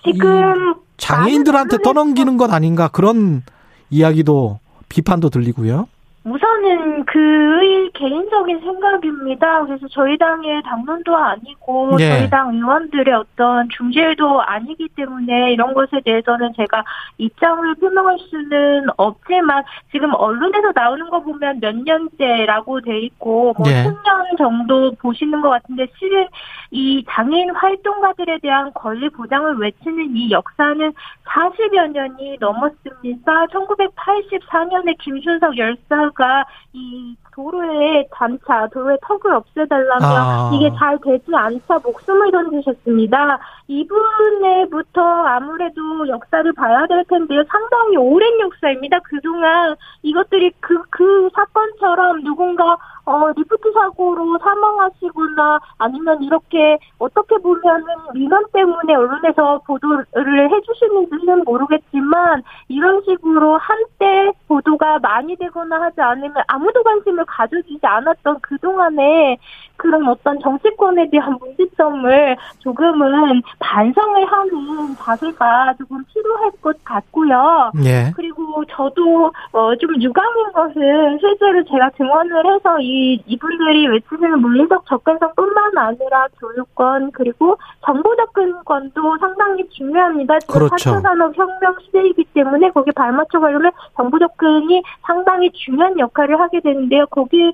지금 장애인들한테 떠넘기는 것 아닌가 그런 이야기도 비판도 들리고요.
우선은 그의 개인적인 생각입니다. 그래서 저희 당의 당론도 아니고 네. 저희 당 의원들의 어떤 중재도 아니기 때문에 이런 것에 대해서는 제가 입장을 표명할 수는 없지만 지금 언론에서 나오는 거 보면 몇 년째라고 돼 있고 뭐 네. 10년 정도 보시는 것 같은데 실은 이 장애인 활동가들에 대한 권리 보장을 외치는 이 역사는 40여 년이 넘었습니다. 1984년에 김순석 열사 가 이 도로에 단차, 도로에 턱을 없애달라며 아. 이게 잘 되지 않자 목숨을 던지셨습니다. 이분에부터 아무래도 역사를 봐야 될 텐데요. 상당히 오랜 역사입니다. 그동안 이것들이 그, 그 사건처럼 누군가 어, 리프트 사고로 사망하시거나 아니면 이렇게 어떻게 보면은 민원 때문에 언론에서 보도를 해주시는지는 모르겠지만 이런 식으로 한때 보도가 많이 되거나 하지 않으면 아무도 관심을 가져주지 않았던 그동안에 그런 어떤 정치권에 대한 문제점을 조금은 반성을 하는 자세가 조금 필요할 것 같고요. 예. 그리고 저도 어, 좀 유감인 것은 실제로 제가 증언을 해서 이 이분들이 외치는 물리적 접근성뿐만 아니라 교육권 그리고 정보 접근권도 상당히 중요합니다. 지금 그렇죠. 4차 산업 혁명 시대이기 때문에 거기에 발맞춰 가려면 정보 접근이 상당히 중요한 역할을 하게 되는데요. 거기에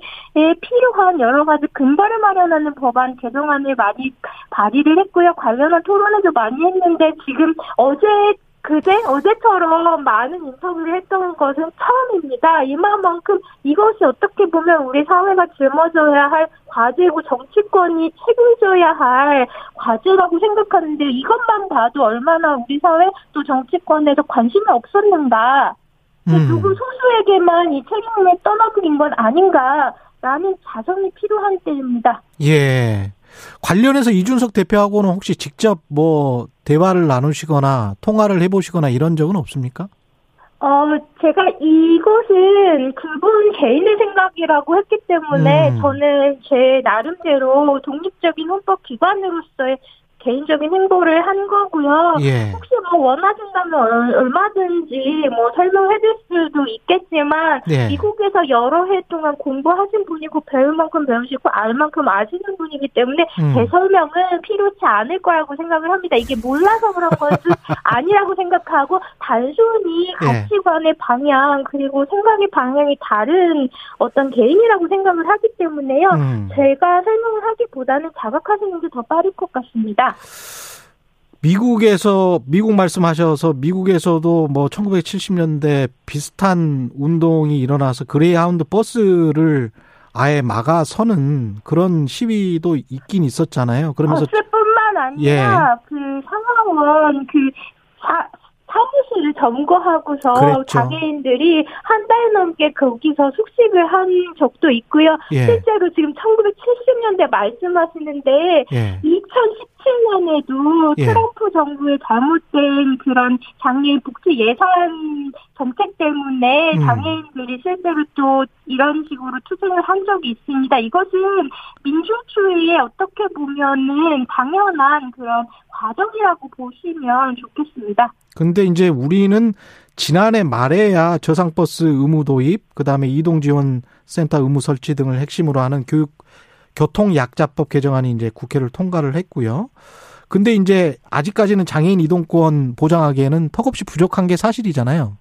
필요한 여러 가지 근 거를 마련하는 법안 개정안을 많이 발의를 했고요. 관련한 토론회도 많이 했는데 지금 어제 그제 어제처럼 많은 인터뷰를 했던 것은 처음입니다. 이만큼 이것이 어떻게 보면 우리 사회가 짊어져야 할 과제고 정치권이 책임져야 할 과제라고 생각하는데 이것만 봐도 얼마나 우리 사회 또 정치권에서 관심이 없었는가. 음. 누구 소수에게만 이 책임을 떠넘긴 건 아닌가 라는 자성이 필요한 때입니다.
예. 관련해서 이준석 대표하고는 혹시 직접 뭐 대화를 나누시거나 통화를 해보시거나 이런 적은 없습니까?
어, 제가 이것은 그분 개인의 생각이라고 했기 때문에 음. 저는 제 나름대로 독립적인 헌법 기관으로서의 개인적인 행보를 한 거고요. 예. 혹시 뭐 원하신다면 얼마든지 뭐 설명해줄 수도 있겠지만 예. 미국에서 여러 해 동안 공부하신 분이고 배울 만큼 배우시고 알 만큼 아시는 분이기 때문에 음. 제 설명은 필요치 않을 거라고 생각을 합니다. 이게 몰라서 그런 것은 [LAUGHS] 아니라고 생각하고 단순히 예. 가치관의 방향 그리고 생각의 방향이 다른 어떤 개인이라고 생각을 하기 때문에요. 음. 제가 설명을 하기보다는 자각하시는 게 더 빠를 것 같습니다.
미국에서 미국 말씀하셔서 미국에서도 뭐 1970년대 비슷한 운동이 일어나서 그레이하운드 버스를 아예 막아서는 그런 시위도 있긴 있었잖아요. 그러면서
버스뿐만 아니라 예. 그 상하원 그 사, 사무실을 점거하고서 그랬죠. 장애인들이 한 달 넘게 거기서 숙식을 한 적도 있고요. 예. 실제로 지금 1970년대 말씀하시는데 예. 2017년에도 예. 트럼프 정부의 잘못된 그런 장애인 복지 예산 정책 때문에 음. 장애인들이 실제로 또 이런 식으로 투쟁을 한 적이 있습니다. 이것은 민주주의에 어떻게 보면은 당연한 그런 과정이라고 보시면 좋겠습니다.
근데 이제 우리는 지난해 말에야 저상버스 의무 도입, 그 다음에 이동지원센터 의무 설치 등을 핵심으로 하는 교육 교통약자법 개정안이 이제 국회를 통과를 했고요. 근데 이제 아직까지는 장애인 이동권 보장하기에는 턱없이 부족한 게 사실이잖아요.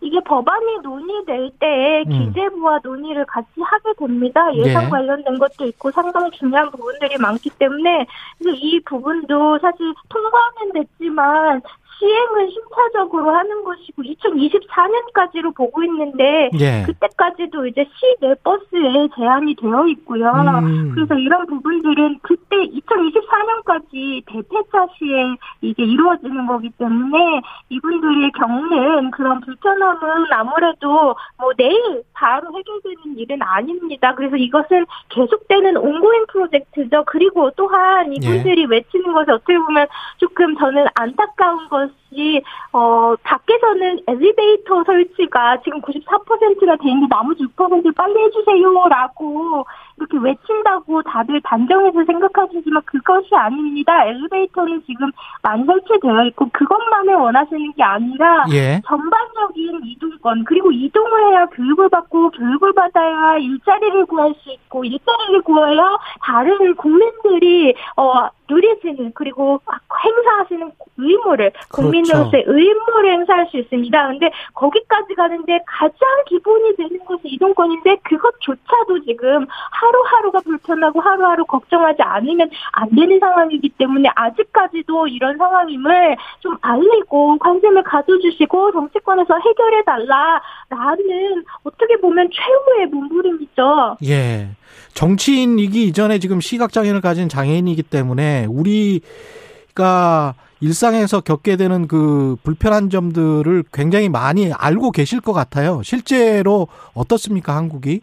이게 법안이 논의될 때 음. 기재부와 논의를 같이 하게 됩니다. 예산 예. 관련된 것도 있고 상당히 중요한 부분들이 많기 때문에 이 부분도 사실 통과는 됐지만 시행은 심차적으로 하는 것이고 2024년까지로 보고 있는데 예. 그때까지도 이제 시내 버스에 제한이 되어 있고요. 음. 그래서 이런 부분들은 그때 2024년까지 대폐차 시에 이게 이루어지는 거기 때문에 이분들이 겪는 그런 불편함은 아무래도 뭐 내일 바로 해결되는 일은 아닙니다. 그래서 이것은 계속되는 온고잉 프로젝트죠. 그리고 또한 이분들이 예. 외치는 것이 어떻게 보면 조금 저는 안타까운 것 us 것이 어 밖에서는 엘리베이터 설치가 지금 94%가 돼 있는데 나머지 6%를 빨리 해주세요라고 이렇게 외친다고 다들 단정해서 생각하시지만 그것이 아닙니다. 엘리베이터는 지금 많이 설치되어 있고 그것만을 원하시는 게 아니라 예. 전반적인 이동권 그리고 이동을 해야 교육을 받고 교육을 받아야 일자리를 구할 수 있고 일자리를 구해야 다른 국민들이 어 누리시는 그리고 행사하시는 의무를 그렇죠. 국민 으로서의 의무를 행사할 수 있습니다. 근데 거기까지 가는데 가장 기본이 되는 것이 이동권인데 그것조차도 지금 하루하루가 불편하고 하루하루 걱정하지 않으면 안 되는 상황이기 때문에 아직까지도 이런 상황임을 좀 알리고 관심을 가져주시고 정치권에서 해결해 달라라는 어떻게 보면 최후의 문부림이죠.
예. 정치인이기 이전에 지금 시각장애를 가진 장애인이기 때문에 우리가 일상에서 겪게 되는 그 불편한 점들을 굉장히 많이 알고 계실 것 같아요. 실제로 어떻습니까, 한국이?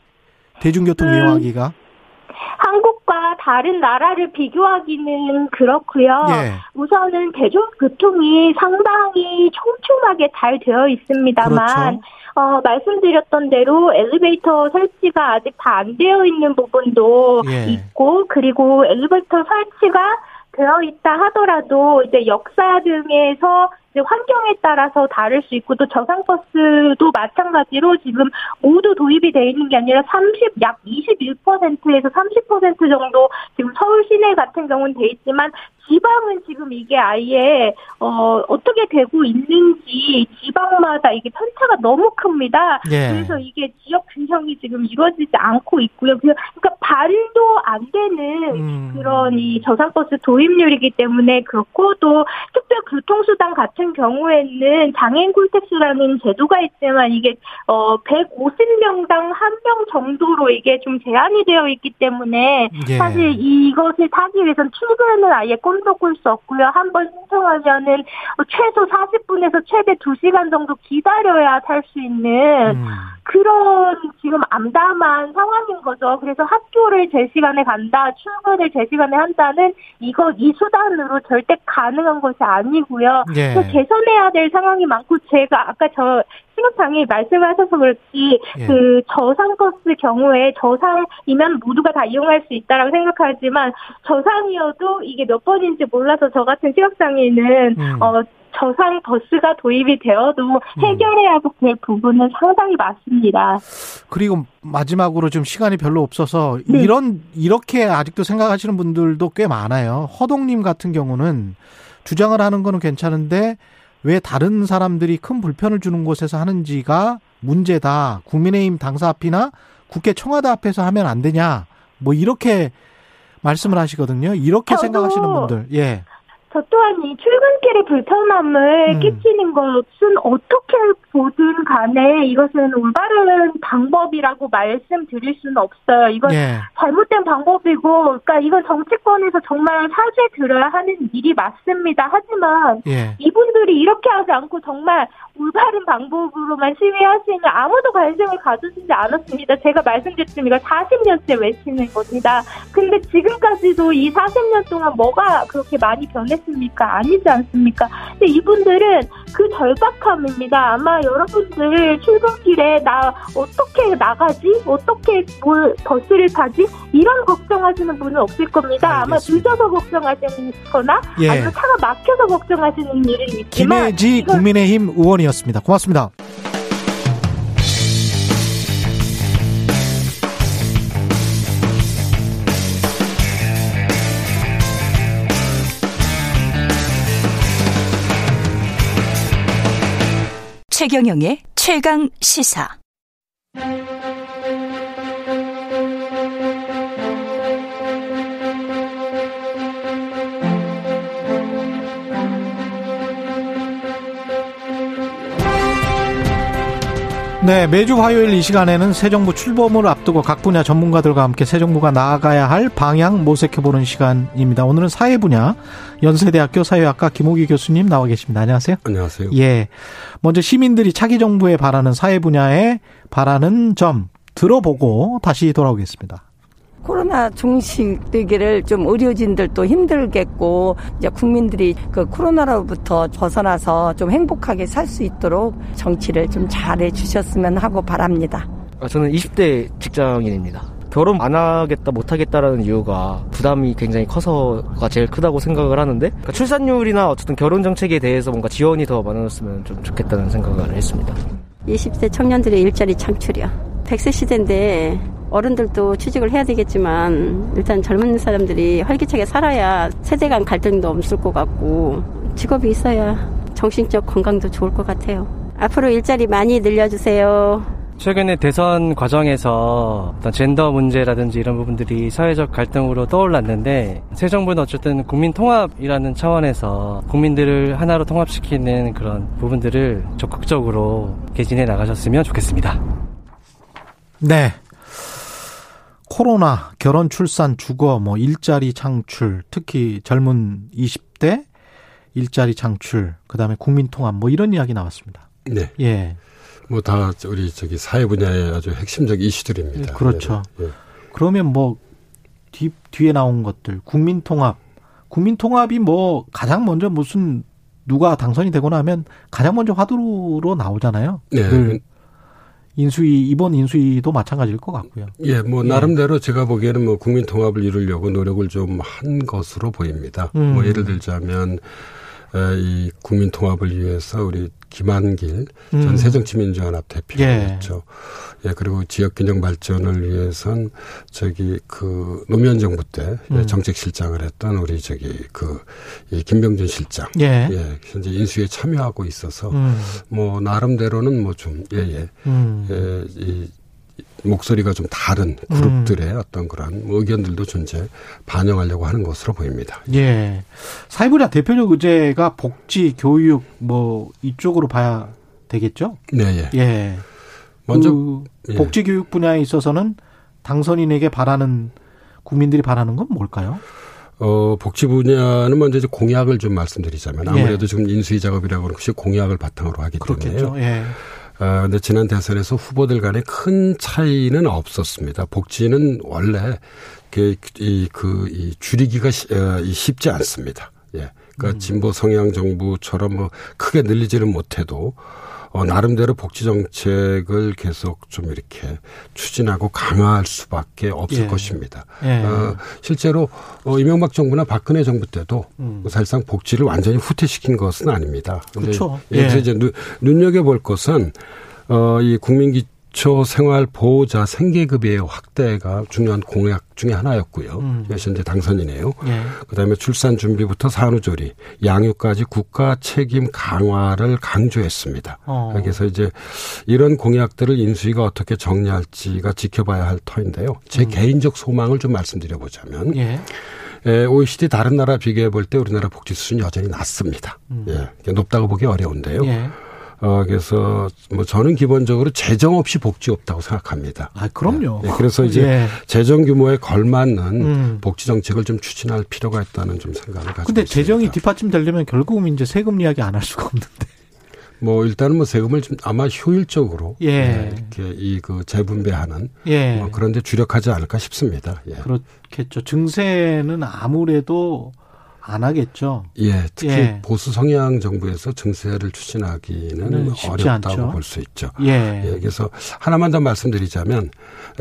대중교통 음, 이용하기가?
한국과 다른 나라를 비교하기는 그렇고요. 예. 우선은 대중교통이 상당히 촘촘하게 잘 되어 있습니다만 그렇죠. 어, 말씀드렸던 대로 엘리베이터 설치가 아직 다 안 되어 있는 부분도 예. 있고 그리고 엘리베이터 설치가 되어 있다 하더라도 이제 역사 등에서 환경에 따라서 다를 수 있고 또 저상 버스도 마찬가지로 지금 모두 도입이 되어 있는 게 아니라 30, 약 21%에서 30% 정도 지금 서울 시내 같은 경우는 돼 있지만 지방은 지금 이게 아예 어 어떻게 되고 있는지 지방마다 이게 편차가 너무 큽니다. 예. 그래서 이게 지역 균형이 지금 이루어지지 않고 있고요. 그러니까 반도 안 되는 음. 그런 이 저상버스 도입률이기 때문에 그렇고 또 특별 교통수단 같은 경우에는 장애인 콜택스라는 제도가 있지만 이게 어 150명당 한 명 정도로 이게 좀 제한이 되어 있기 때문에 예. 사실 이것을 타기 위해서는 출근을 아예 꼭 손도 꿀 수 없고요. 한 번 신청하면은 최소 40분에서 최대 2시간 정도 기다려야 탈 수 있는 음. 그런 지금 암담한 상황인 거죠. 그래서 학교를 제 시간에 간다, 출근을 제 시간에 한다는 이거 이 수단으로 절대 가능한 것이 아니고요. 예. 개선해야 될 상황이 많고 제가 아까 저 시각장애 말씀하셔서 그렇지 예. 그 저상버스 경우에 저상이면 모두가 다 이용할 수 있다라고 생각하지만 저상이어도 이게 몇 번인지 몰라서 저 같은 시각장애는 음. 어 저상 버스가 도입이 되어도 음. 해결해야 될 부분은 상당히 많습니다.
그리고 마지막으로 좀 시간이 별로 없어서 네. 이런 이렇게 아직도 생각하시는 분들도 꽤 많아요. 허동님 같은 경우는 주장을 하는 거는 괜찮은데 왜 다른 사람들이 큰 불편을 주는 곳에서 하는지가 문제다. 국민의힘 당사 앞이나 국회 청와대 앞에서 하면 안 되냐. 뭐 이렇게 말씀을 하시거든요. 이렇게 생각하시는 분들. 예.
저 또한 이 출근길의 불편함을 음. 끼치는 것은 어떻게 보든 간에 이것은 올바른 방법이라고 말씀드릴 수는 없어요. 이건 예. 잘못된 방법이고, 그러니까 이건 정치권에서 정말 사죄 들어야 하는 일이 맞습니다. 하지만 예. 이분들이 이렇게 하지 않고 정말 올바른 방법으로만 시위하시는 아무도 관심을 가져주지 않았습니다. 제가 말씀드렸지만 이거 40년째 외치는 겁니다. 근데 지금까지도 이 40년 동안 뭐가 그렇게 많이 변했습니까? 아니지 않습니까? 근데 이분들은 그 절박함입니다. 아마 여러분들 출근길에 나 어떻게 나가지? 어떻게 뭘 버스를 타지? 이런 걱정하시는 분은 없을 겁니다. 알겠습니다. 아마 늦어서 걱정하시거나 예. 아니면 차가 막혀서 걱정하시는 일은 있지만
김혜지 국민의힘 의원 이었습니다. 고맙습니다.
최경영의 최강 시사.
네, 매주 화요일 이 시간에는 새 정부 출범을 앞두고 각 분야 전문가들과 함께 새 정부가 나아가야 할 방향 모색해보는 시간입니다. 오늘은 사회 분야 연세대학교 사회학과 김호기 교수님 나와 계십니다. 안녕하세요.
안녕하세요.
예. 먼저 시민들이 차기 정부에 바라는 사회 분야에 바라는 점 들어보고 다시 돌아오겠습니다.
코로나 종식되기를 좀 의료진들도 힘들겠고 이제 국민들이 그 코로나로부터 벗어나서 좀 행복하게 살 수 있도록 정치를 좀 잘해 주셨으면 하고 바랍니다.
아, 저는 20대 직장인입니다. 결혼 안 하겠다 못 하겠다라는 이유가 부담이 굉장히 커서가 제일 크다고 생각을 하는데 그러니까 출산율이나 어쨌든 결혼 정책에 대해서 뭔가 지원이 더 많았으면 좀 좋겠다는 생각을 했습니다.
20대 청년들의 일자리 창출이요. 100세 시대인데 어른들도 취직을 해야 되겠지만 일단 젊은 사람들이 활기차게 살아야 세대 간 갈등도 없을 것 같고 직업이 있어야 정신적 건강도 좋을 것 같아요. 앞으로 일자리 많이 늘려주세요.
최근에 대선 과정에서 어떤 젠더 문제라든지 이런 부분들이 사회적 갈등으로 떠올랐는데 새 정부는 어쨌든 국민 통합이라는 차원에서 국민들을 하나로 통합시키는 그런 부분들을 적극적으로 개진해 나가셨으면 좋겠습니다.
네. 코로나, 결혼, 출산, 주거, 뭐 일자리 창출, 특히 젊은 20대 일자리 창출, 그다음에 국민 통합 뭐 이런 이야기 나왔습니다.
네.
예.
뭐 다 우리 저기 사회 분야의 아주 핵심적 이슈들입니다.
예, 그렇죠.
예.
그러면 뭐 뒤, 뒤에 나온 것들 국민 통합, 국민 통합이 뭐 가장 먼저 무슨 누가 당선이 되고 나면 가장 먼저 화두로 나오잖아요.
네.
늘 인수위 이번 인수위도 마찬가지일 것 같고요.
예, 뭐
예.
나름대로 제가 보기에는 뭐 국민 통합을 이루려고 노력을 좀 한 것으로 보입니다.
음.
뭐 예를 들자면 에, 이 국민 통합을 위해서 우리 김한길 전
음.
새정치민주연합
예.
대표였죠. 예. 그리고 지역 균형 발전을 위해선 저기 그 노무현 정부 때
음.
정책 실장을 했던 우리 저기 그이 김병준 실장
예.
예, 현재 인수에 참여하고 있어서
음.
뭐 나름대로는 뭐 좀 예예
음.
예, 이 목소리가 좀 다른 그룹들의 어떤 그런 뭐 의견들도 존재 반영하려고 하는 것으로 보입니다.
예. 사회분야 대표적 의제가 복지, 교육 뭐 이쪽으로 봐야 되겠죠?
네, 예.
예.
먼저
그
예.
복지 교육 분야에 있어서는 당선인에게 바라는 국민들이 바라는 건 뭘까요?
어, 복지 분야는 먼저 이제 공약을 좀 말씀드리자면 아무래도
예.
지금 인수위 작업이라고 하는 것이 공약을 바탕으로 하기
그렇겠죠.
때문에요.
예.
아, 근데 지난 대선에서 후보들 간에 큰 차이는 없었습니다. 복지는 원래 그, 이, 그, 이 줄이기가 시- 어, 이 쉽지 않습니다. 예. 그러니까 진보 성향 정부처럼 뭐 크게 늘리지는 못해도 어, 나름대로 복지 정책을 계속 좀 이렇게 추진하고 강화할 수밖에 없을
예.
것입니다.
예.
어, 실제로 어, 이명박 정부나 박근혜 정부 때도
음.
사실상 복지를 완전히 후퇴시킨 것은 아닙니다.
그렇죠. 예.
이제 눈, 눈여겨볼 것은 어, 이 국민기 초 생활 보호자 생계급여의 확대가 중요한 공약 중에 하나였고요.
음.
이제 당선이네요.
예.
그다음에 출산 준비부터 산후조리, 양육까지 국가 책임 강화를 강조했습니다.
어.
그래서 이제 이런 공약들을 인수위가 어떻게 정리할지가 지켜봐야 할 터인데요. 제 개인적 소망을 좀 말씀드려 보자면
음. 예.
에, OECD 다른 나라 비교해 볼 때 우리나라 복지 수준이 여전히 낮습니다. 예, 높다고 보기 어려운데요.
음. 예.
어, 그래서 뭐 저는 기본적으로 재정 없이 복지 없다고 생각합니다.
아, 그럼요.
예, 그래서 이제
예.
재정 규모에 걸맞는
음.
복지 정책을 좀 추진할 필요가 있다는 좀 생각을 가지고
근데
있습니다.
재정이 뒷받침 되려면 결국은 이제 세금 이야기 안 할 수가 없는데. [LAUGHS]
뭐 일단은 뭐 세금을 좀 아마 효율적으로
예.
예, 이렇게 이 그 재분배하는
예.
뭐 그런데 주력하지 않을까 싶습니다. 예.
그렇겠죠. 증세는 아무래도 안 하겠죠.
예, 특히
예.
보수 성향 정부에서 증세를 추진하기는
네,
어렵다고. 볼 수 있죠.
예.
예, 그래서 하나만 더 말씀드리자면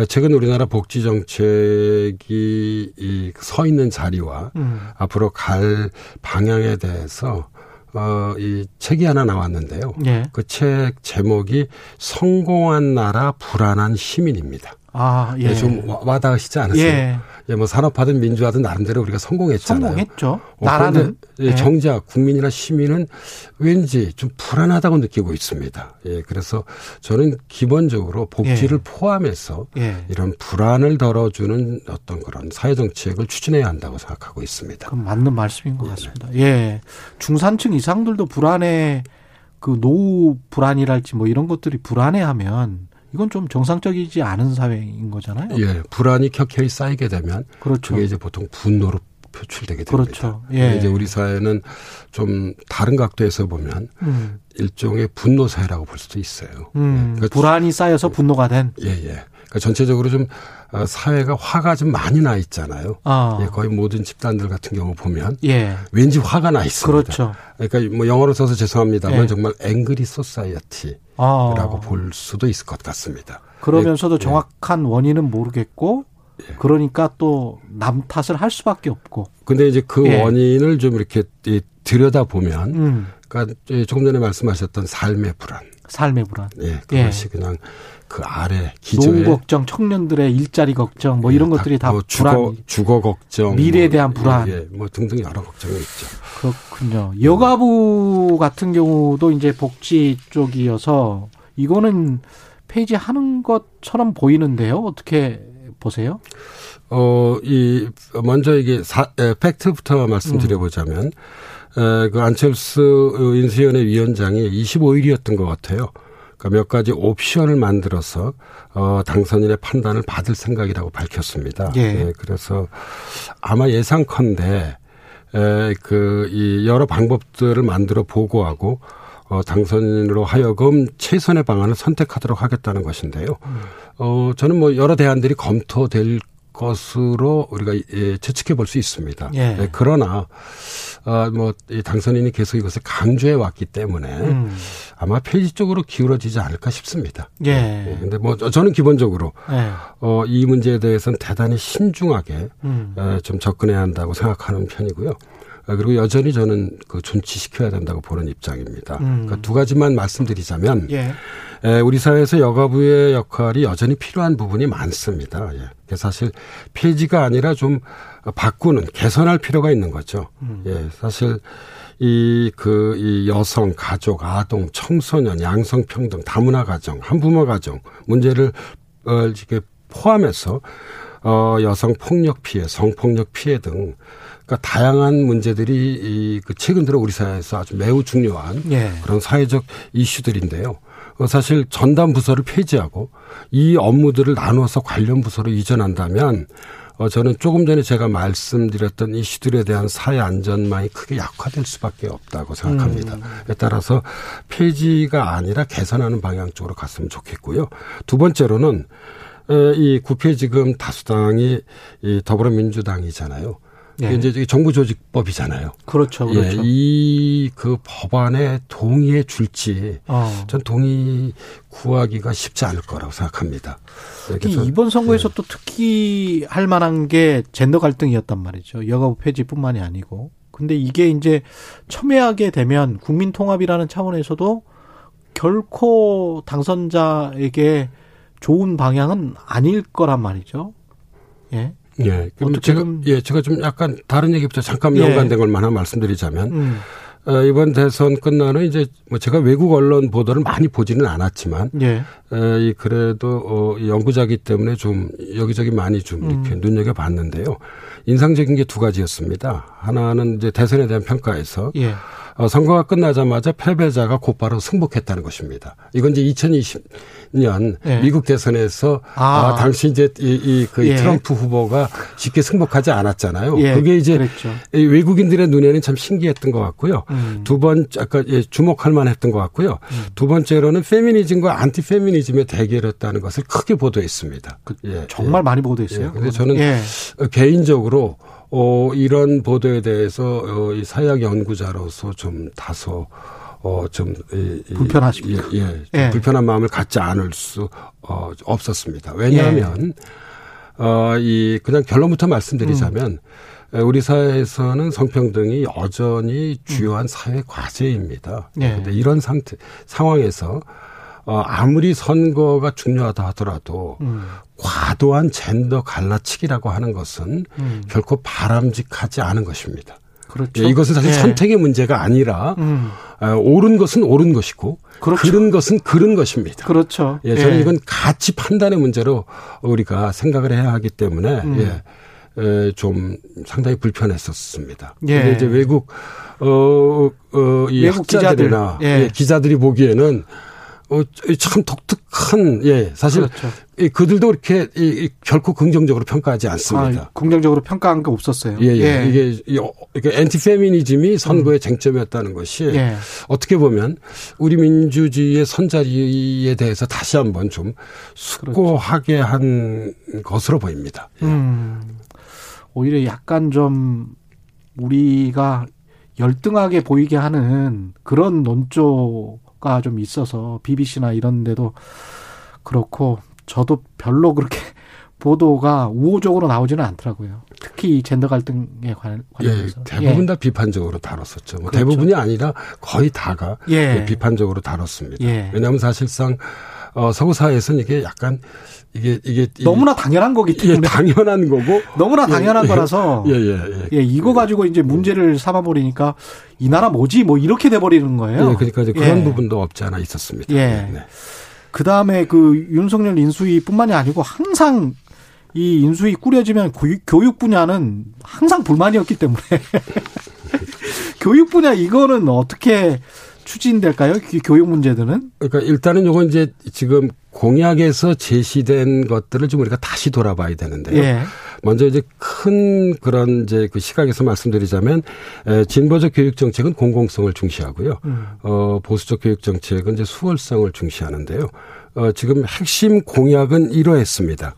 최근 우리나라 복지 정책이 이서 있는 자리와
음.
앞으로 갈 방향에 대해서 어, 이 책이 하나 나왔는데요.
예.
그책 제목이 성공한 나라 불안한 시민입니다.
아, 예.
예, 좀 와- 와닿으시지 않으세요?
예.
예, 뭐 산업화든 민주화든 나름대로 우리가 성공했잖아요.
성공했죠.
어,
나라는.
예,
예.
정작 국민이나 시민은 왠지 좀 불안하다고 느끼고 있습니다. 예, 그래서 저는 기본적으로 복지를
예.
포함해서
예.
이런 불안을 덜어주는 어떤 그런 사회 정책을 추진해야 한다고 생각하고 있습니다.
그럼 맞는 말씀인 것 같습니다. 예. 중산층 이상들도 불안해, 그 노후 불안이랄지 뭐 이런 것들이 불안해하면 이건 좀 정상적이지 않은 사회인 거잖아요.
예, 불안이 켜켜이 쌓이게 되면
그렇죠.
그게 이제 보통 분노로 표출되게 됩니다.
그렇죠. 예.
이제 우리 사회는 좀 다른 각도에서 보면
음.
일종의 분노 사회라고 볼 수도 있어요.
음,
그러니까
불안이 쌓여서 분노가 된.
예, 예. 그러니까 전체적으로 좀 어, 사회가 화가 좀 많이 나 있잖아요.
아.
예, 거의 모든 집단들 같은 경우 보면
예.
왠지 화가 나 있습니다.
그렇죠.
그러니까 뭐 영어로 써서 죄송합니다만
예.
정말 angry society라고
아.
볼 수도 있을 것 같습니다.
그러면서도
예,
정확한 원인은 모르겠고, 그러니까 또 남 탓을 할 수밖에 없고.
근데 이제 그
예.
원인을 좀 이렇게 이 들여다 보면,
음.
그러니까 조금 전에 말씀하셨던 삶의 불안,
삶의 불안.
예, 그것이 예. 그냥 그 아래 기저에
노후 걱정, 청년들의 일자리 걱정, 뭐 예, 이런 것들이 다뭐
주거,
불안,
주거 걱정,
미래에 뭐, 대한 불안,
예, 뭐 등등 여러 걱정이 있죠.
그렇군요. 여가부 같은 경우도 이제 복지 쪽이어서 이거는 폐지하는 것처럼 보이는데요. 어떻게 보세요?
어, 이, 먼저 이게 사, 에, 팩트부터 말씀드려보자면, 에, 그 안철수 인수위원회 위원장이 25일이었던 것 같아요. 그러니까 몇 가지 옵션을 만들어서 어 당선인의 판단을 받을 생각이라고 밝혔습니다. 예. 예 그래서 아마 예상컨대 에그이 여러 방법들을 만들어 보고하고 어 당선인으로 하여금 최선의 방안을 선택하도록 하겠다는 것인데요. 음. 어 저는 뭐 여러 대안들이 검토될 것으로 우리가 예, 추측해 볼 수 있습니다. 예. 네, 그러나 어, 뭐 당선인이 계속 이것을 강조해 왔기 때문에 음. 아마 폐지 쪽으로 기울어지지 않을까 싶습니다. 예. 네, 근데 뭐 저는 기본적으로 예. 어, 이 문제에 대해서는 대단히 신중하게 음. 에, 좀 접근해야 한다고 생각하는 편이고요. 어, 그리고 여전히 저는 그 존치시켜야 된다고 보는 입장입니다. 음. 그러니까 두 가지만 말씀드리자면 예. 에, 우리 사회에서 여가부의 역할이 여전히 필요한 부분이 많습니다. 예. 사실 폐지가 아니라 좀 바꾸는 개선할 필요가 있는 거죠. 음. 예, 사실 이, 그, 이 여성, 가족, 아동, 청소년, 양성 평등, 다문화 가정, 한부모 가정 문제를, 어, 이렇게 포함해서, 어, 여성 폭력 피해, 성폭력 피해 등, 그러니까 다양한 문제들이 이, 그 최근 들어 우리 사회에서 아주 매우 중요한 예. 그런 사회적 이슈들인데요. 어, 사실 전담 부서를 폐지하고 이 업무들을 나눠서 관련 부서로 이전한다면 어, 저는 조금 전에 제가 말씀드렸던 이슈들에 대한 사회 안전망이 크게 약화될 수밖에 없다고 생각합니다. 음. 따라서 폐지가 아니라 개선하는 방향 쪽으로 갔으면 좋겠고요. 두 번째로는 이 국회 지금 다수당이 이 더불어민주당이잖아요. 예. 이제 정부 조직법이잖아요.
그렇죠, 예, 그렇죠.
예, 이그 법안에 동의해 줄지 어. 전 동의 구하기가 쉽지 않을 거라고 생각합니다.
특히 이번 선거에서 네. 또 특히 할 만한 게 젠더 갈등이었단 말이죠. 여가부 폐지뿐만이 아니고. 근데 이게 이제 첨예하게 되면 국민 통합이라는 차원에서도 결코 당선자에게 좋은 방향은 아닐 거란 말이죠. 예.
예. 그럼 제가 예, 제가 좀 약간 다른 얘기부터 잠깐 예. 연관된 걸 하나 말씀드리자면 음. 어, 이번 대선 끝나는 이제 뭐 제가 외국 언론 보도를 많이 보지는 않았지만 예. 어, 이 그래도 어, 연구자기 때문에 좀 여기저기 많이 좀 이렇게 음. 눈여겨 봤는데요. 인상적인 게 두 가지였습니다. 하나는 이제 대선에 대한 평가에서 예. 어, 선거가 끝나자마자 패배자가 곧바로 승복했다는 것입니다. 이건 이제 2020년 예. 미국 대선에서 아. 아 당시 이제 이그 예. 트럼프 후보가 쉽게 승복하지 않았잖아요. 예. 그게 이제 그랬죠. 외국인들의 눈에는 참 신기했던 것 같고요. 음. 두번 아까 예, 주목할 만했던 것 같고요. 음. 두 번째로는 페미니즘과 안티 페미니즘의 대결이었다는 것을 크게 보도했습니다.
그, 예. 정말 예. 많이 보도했어요.
그런데 저는 개인적으로 어, 이런 보도에 대해서 어, 이 사회학 연구자로서 좀 다소 어, 좀, 이,
불편하십니까?
예, 예, 예. 불편한 마음을 갖지 않을 수, 어, 없었습니다. 왜냐하면, 예. 어, 이, 그냥 결론부터 말씀드리자면, 음. 우리 사회에서는 성평등이 여전히 주요한 음. 사회 과제입니다. 예. 그런데 이런 상태, 상황에서 어, 아무리 선거가 중요하다 하더라도 음. 과도한 젠더 갈라치기라고 하는 것은 음. 결코 바람직하지 않은 것입니다. 그렇죠. 예, 이것은 사실 네. 선택의 문제가 아니라 음. 어, 옳은 것은 옳은 것이고 그렇죠. 그른 것은 그른 것입니다.
그렇죠.
예, 저는 예. 이건 가치 판단의 문제로 우리가 생각을 해야 하기 때문에 음. 예. 에, 좀 상당히 불편했었습니다. 예. 근데 이제 외국 어, 어, 이 외국 학자들이나 기자들. 예. 예, 기자들이 보기에는 어, 참 독특한, 예, 사실 그렇죠. 그들도 이렇게 이, 결코 긍정적으로 평가하지 않습니다.
아, 긍정적으로 평가한 게 없었어요.
예, 예. 예. 이게, 이게 엔티페미니즘이 선거의 음. 쟁점이었다는 것이 예. 어떻게 보면 우리 민주주의의 선자리에 대해서 다시 한번 좀 숙고하게 그렇죠. 한 것으로 보입니다.
예. 음, 오히려 약간 좀 우리가 열등하게 보이게 하는 그런 논조 가 좀 있어서 BBC나 이런 데도 그렇고 저도 별로 그렇게 [LAUGHS] 보도가 우호적으로 나오지는 않더라고요. 특히 젠더 갈등에 관련해서 예,
대부분 예. 다 비판적으로 다뤘었죠. 뭐 그렇죠. 대부분이 아니라 거의 다가 예. 비판적으로 다뤘습니다. 예. 왜냐하면 사실상 어, 서구 사회에서는 이게 약간 이게 이게
너무나 당연한 거기
때문에 예, 당연한 거고 [LAUGHS]
너무나 당연한 예, 거라서 예, 예, 예, 예. 이거 가지고 이제 문제를 삼아 버리니까 이 나라 뭐지 뭐 이렇게 돼 버리는 거예요.
예, 그러니까 이제 그런 부분도 없지 않아 있었습니다. 예. 네.
그 다음에 그 윤석열 인수위뿐만이 아니고 항상 이 인수위 꾸려지면 교육 분야는 항상 불만이었기 때문에 [LAUGHS] 교육 분야 이거는 어떻게 추진될까요? 교육 문제들은?
그러니까 일단은 요건 이제 지금 공약에서 제시된 것들을 좀 우리가 다시 돌아봐야 되는데요. 예. 먼저 이제 큰 그런 이제 그 시각에서 말씀드리자면 진보적 교육 정책은 공공성을 중시하고요. 음. 어 보수적 교육 정책은 이제 수월성을 중시하는데요. 어 지금 핵심 공약은 이러했습니다.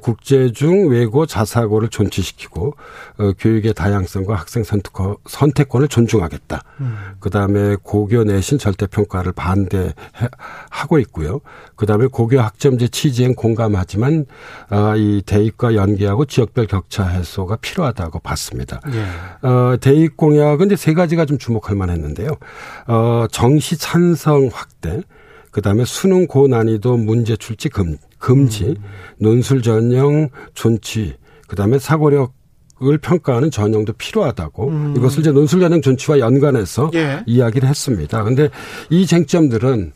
국제 중 외고 자사고를 존치시키고 어, 교육의 다양성과 학생 선택권 을 존중하겠다. 음. 그다음에 고교 내신 절대 평가를 반대하고 있고요. 그다음에 고교 학점제 취지엔 공감하지만 어, 이 대입과 연계하고 지역별 격차 해소가 필요하다고 봤습니다. 예. 어, 대입 공약은 이제 세 가지가 좀 주목할 만했는데요. 어, 정시 찬성 확대, 그다음에 수능 고난이도 문제 출제 금 금지, 음. 논술 전형 존치, 그다음에 사고력 을 평가하는 전형도 필요하다고 음. 이것을 이제 논술 전형 존치와 연관해서 예. 이야기를 했습니다. 근데 이 쟁점들은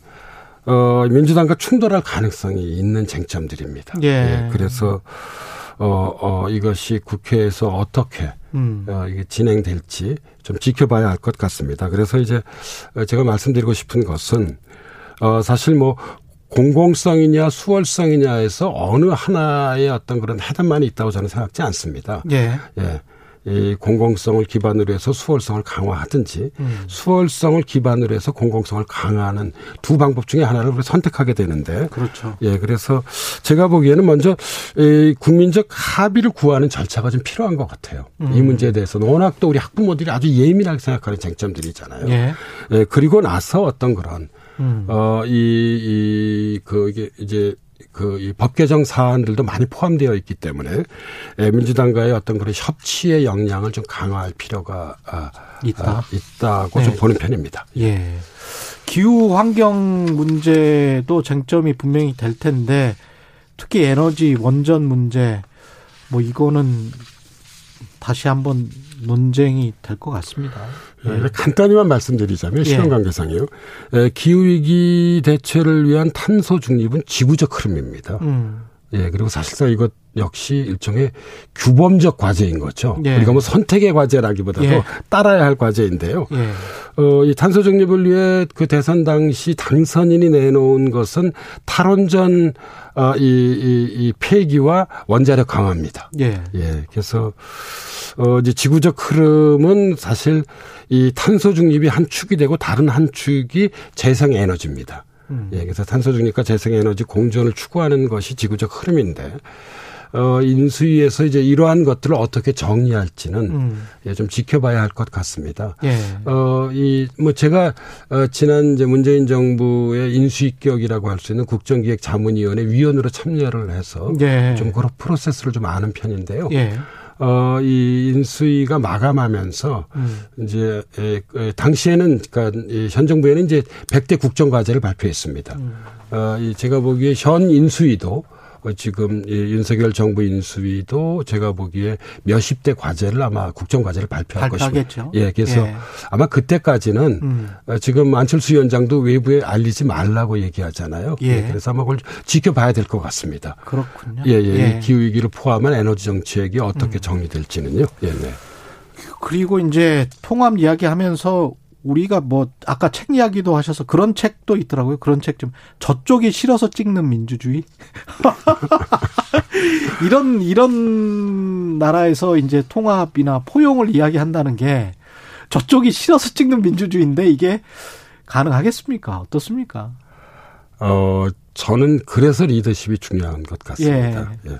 어 민주당과 충돌할 가능성이 있는 쟁점들입니다. 예. 예. 그래서 어, 어, 이것이 국회에서 어떻게, 음. 어, 이게 진행될지 좀 지켜봐야 할 것 같습니다. 그래서 이제 제가 말씀드리고 싶은 것은, 어, 사실 뭐 공공성이냐 수월성이냐에서 어느 하나의 어떤 그런 해답만이 있다고 저는 생각지 않습니다. 예. 예. 이 공공성을 기반으로 해서 수월성을 강화하든지 음. 수월성을 기반으로 해서 공공성을 강화하는 두 방법 중에 하나를 선택하게 되는데
그렇죠.
예 그래서 제가 보기에는 먼저 이 국민적 합의를 구하는 절차가 좀 필요한 것 같아요. 음. 이 문제에 대해서는 워낙 또 우리 학부모들이 아주 예민하게 생각하는 쟁점들이잖아요. 예. 예 그리고 나서 어떤 그런 음. 어, 이, 이, 그, 이게 이제 그, 이법 개정 사안들도 많이 포함되어 있기 때문에 예, 민주당과의 어떤 그런 협치의 역량을 좀 강화할 필요가 아, 있다. 아, 있다고 네. 좀 보는 편입니다.
예. 기후 환경 문제도 쟁점이 분명히 될 텐데 특히 에너지 원전 문제 뭐 이거는 다시 한번 논쟁이 될 것 같습니다.
예. 간단히만 말씀드리자면 예. 실험 관계상이요. 예, 기후 위기 대처를 위한 탄소 중립은 지구적 흐름입니다. 음. 예, 그리고 사실상 이것 역시 일종의 규범적 과제인 거죠. 예. 우리가 뭐 선택의 과제라기보다도 예. 따라야 할 과제인데요. 예. 어, 이 탄소 중립을 위해 그 대선 당시 당선인이 내놓은 것은 탈원전 어, 이, 이, 이 폐기와 원자력 강화입니다. 예. 예. 그래서 어, 이제 지구적 흐름은 사실 이 탄소 중립이 한 축이 되고 다른 한 축이 재생 에너지입니다. 음. 예, 그래서 탄소 중립과 재생 에너지 공존을 추구하는 것이 지구적 흐름인데 어, 인수위에서 이제 이러한 것들을 어떻게 정리할지는 음. 예, 좀 지켜봐야 할 것 같습니다. 예. 어, 이, 뭐 제가 어, 지난 이제 문재인 정부의 인수위격이라고 할 수 있는 국정기획자문위원회 위원으로 참여를 해서 예. 좀 그런 프로세스를 좀 아는 편인데요. 예. 어, 이 인수위가 마감하면서 음. 이제 에, 에, 당시에는 그러니까 현 정부에는 이제 100대 국정과제를 발표했습니다. 음. 어, 이 제가 보기에 현 인수위도 어, 지금 윤석열 정부 인수위도 제가 보기에 몇십 대 과제를 아마 국정 과제를 발표할 발표하겠죠. 것입니다. 예, 그래서 예. 아마 그때까지는 음. 어, 지금 안철수 위원장도 외부에 알리지 말라고 얘기하잖아요. 예. 예 그래서 아마 그걸 지켜봐야 될 것 같습니다.
그렇군요.
예, 예. 예. 기후 위기를 포함한 에너지 정책이 어떻게 음. 정리될지는요. 예, 네.
그리고 이제 통합 이야기하면서 우리가 뭐 아까 책 이야기도 하셔서 그런 책도 있더라고요. 그런 책 좀 저쪽이 싫어서 찍는 민주주의 [LAUGHS] 이런 이런 나라에서 이제 통합이나 포용을 이야기한다는 게 저쪽이 싫어서 찍는 민주주의인데 이게 가능하겠습니까? 어떻습니까?
어 저는 그래서 리더십이 중요한 것 같습니다. 예. 예.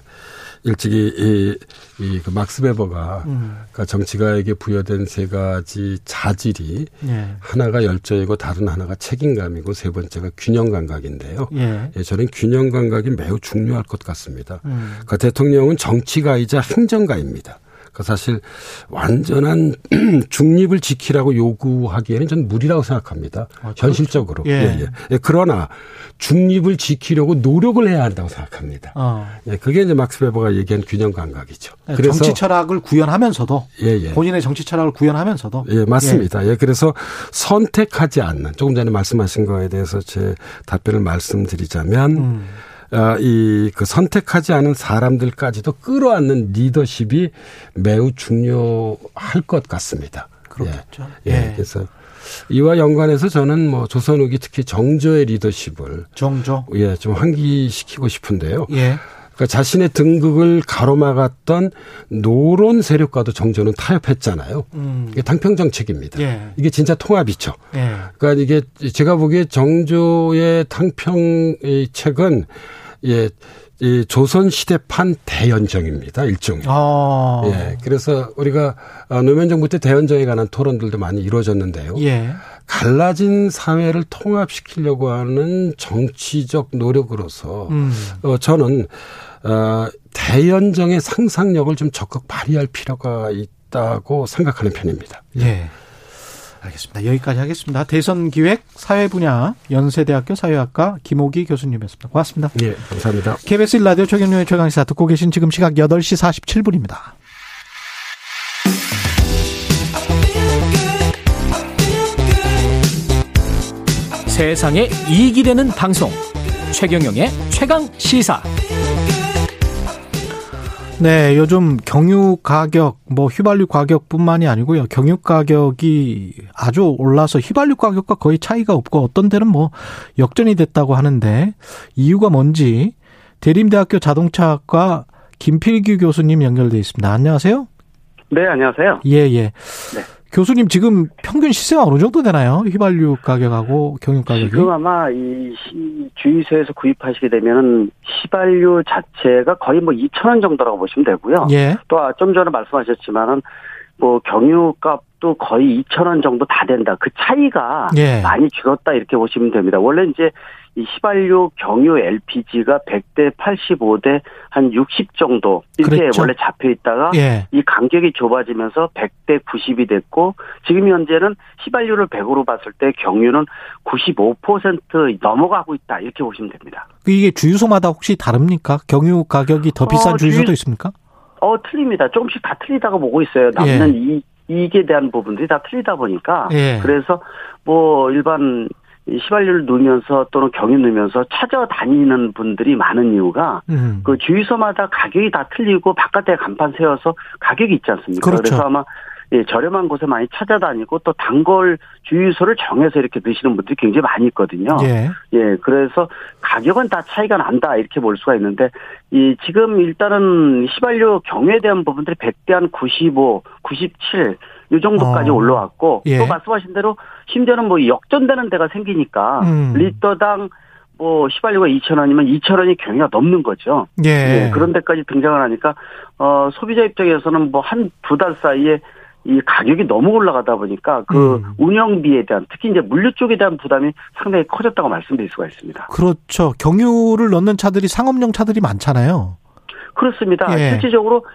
일찍이 이, 이, 그 막스 베버가 음. 그 정치가에게 부여된 세 가지 자질이 예. 하나가 열정이고 다른 하나가 책임감이고 세 번째가 균형 감각인데요. 예. 예 저는 균형 감각이 매우 중요할 것 같습니다. 음. 그 대통령은 정치가이자 행정가입니다. 그 사실 완전한 [CLEARS THROAT] 중립을 지키라고 요구하기에는 전 무리라고 생각합니다. 아, 현실적으로. 예. 예, 예. 예. 그러나 중립을 지키려고 노력을 해야 한다고 생각합니다. 어. 예, 그게 이제 막스 베버가 얘기한 균형 감각이죠.
네, 그래서 정치 철학을 구현하면서도 예, 예. 본인의 정치 철학을 구현하면서도
예, 맞습니다. 예. 예, 그래서 선택하지 않는 조금 전에 말씀하신 거에 대해서 제 답변을 말씀드리자면 음. 아, 이그 선택하지 않은 사람들까지도 끌어안는 리더십이 매우 중요할 것 같습니다.
그렇겠죠.
예. 예. 그래서 이와 연관해서 저는 뭐 조선욱이 특히 정조의 리더십을
정조
예, 좀 환기시키고 싶은데요. 예. 그러니까 자신의 등극을 가로막았던 노론 세력과도 정조는 타협했잖아요. 음. 이게 당평 정책입니다. 예. 이게 진짜 통합이죠. 예. 그러니까 이게 제가 보기에 정조의 당평 책은 예. 이 조선 시대판 대연정입니다. 일종의. 아. 예. 그래서 우리가 어, 노무현 정부 때 대연정에 관한 토론들도 많이 이루어졌는데요. 예. 갈라진 사회를 통합시키려고 하는 정치적 노력으로서 음. 어 저는 어, 대연정의 상상력을 좀 적극 발휘할 필요가 있다고 생각하는 편입니다.
예. 알겠습니다. 여기까지 하겠습니다. 대선 기획 사회 분야 연세대학교 사회학과 김호기 교수님이었습니다. 고맙습니다.
네, 감사합니다.
KBS 라디오 최경련의 최강시사 듣고 계신 지금 시각 8시 47분입니다. 세상에 이익이 되는 방송 최경영의 최강 시사 네, 요즘 경유 가격, 뭐 휘발유 가격뿐만이 아니고요. 경유 가격이 아주 올라서 휘발유 가격과 거의 차이가 없고 어떤 데는 뭐 역전이 됐다고 하는데 이유가 뭔지 대림대학교 자동차학과 김필규 교수님 연결돼 있습니다. 안녕하세요.
네, 안녕하세요.
예, 예. 네. 교수님 지금 평균 시세가 어느 정도 되나요? 휘발유 가격하고 경유 가격이?
지금 아마 이 주유소에서 구입하시게 되면은 휘발유 자체가 거의 뭐 2천 원 정도라고 보시면 되고요. 예. 또 좀 전에 말씀하셨지만은 뭐 경유값도 거의 2천 원 정도 다 된다. 그 차이가 예. 많이 줄었다 이렇게 보시면 됩니다. 원래 이제 이 휘발유 경유 LPG가 100대 85대 한 60 정도 이렇게 그랬죠. 원래 잡혀 있다가 예. 이 간격이 좁아지면서 100대 90이 됐고 지금 현재는 휘발유를 100으로 봤을 때 경유는 95% 넘어가고 있다 이렇게 보시면 됩니다.
이게 주유소마다 혹시 다릅니까? 경유 가격이 더 비싼 어, 주유소도 주유, 있습니까?
어 틀립니다. 조금씩 다 틀리다고 보고 있어요. 남는 예. 이 이익에 대한 부분들이 다 틀리다 보니까 예. 그래서 뭐 일반 시발유를 넣으면서 또는 경유 넣으면서 찾아다니는 분들이 많은 이유가 음. 그 주유소마다 가격이 다 틀리고 바깥에 간판 세워서 가격이 있지 않습니까? 그렇죠. 그래서 아마 예, 저렴한 곳에 많이 찾아다니고 또 단골 주유소를 정해서 이렇게 드시는 분들이 굉장히 많이 있거든요. 예. 예, 그래서 가격은 다 차이가 난다 이렇게 볼 수가 있는데 이 지금 일단은 시발유 경유에 대한 부분들이 100대 한 95, 97, 이 정도까지 어. 올라왔고 예. 또 말씀하신 대로 심지어는 뭐 역전되는 데가 생기니까 음. 리터당 뭐 시발유가 2천 원이면 2천 원이 경유가 넘는 거죠. 예. 예. 그런 데까지 등장을 하니까 어 소비자 입장에서는 뭐 한 두 달 사이에 이 가격이 너무 올라가다 보니까 그 음. 운영비에 대한 특히 이제 물류 쪽에 대한 부담이 상당히 커졌다고 말씀드릴 수가 있습니다.
그렇죠. 경유를 넣는 차들이 상업용 차들이 많잖아요.
그렇습니다. 예. 실질적으로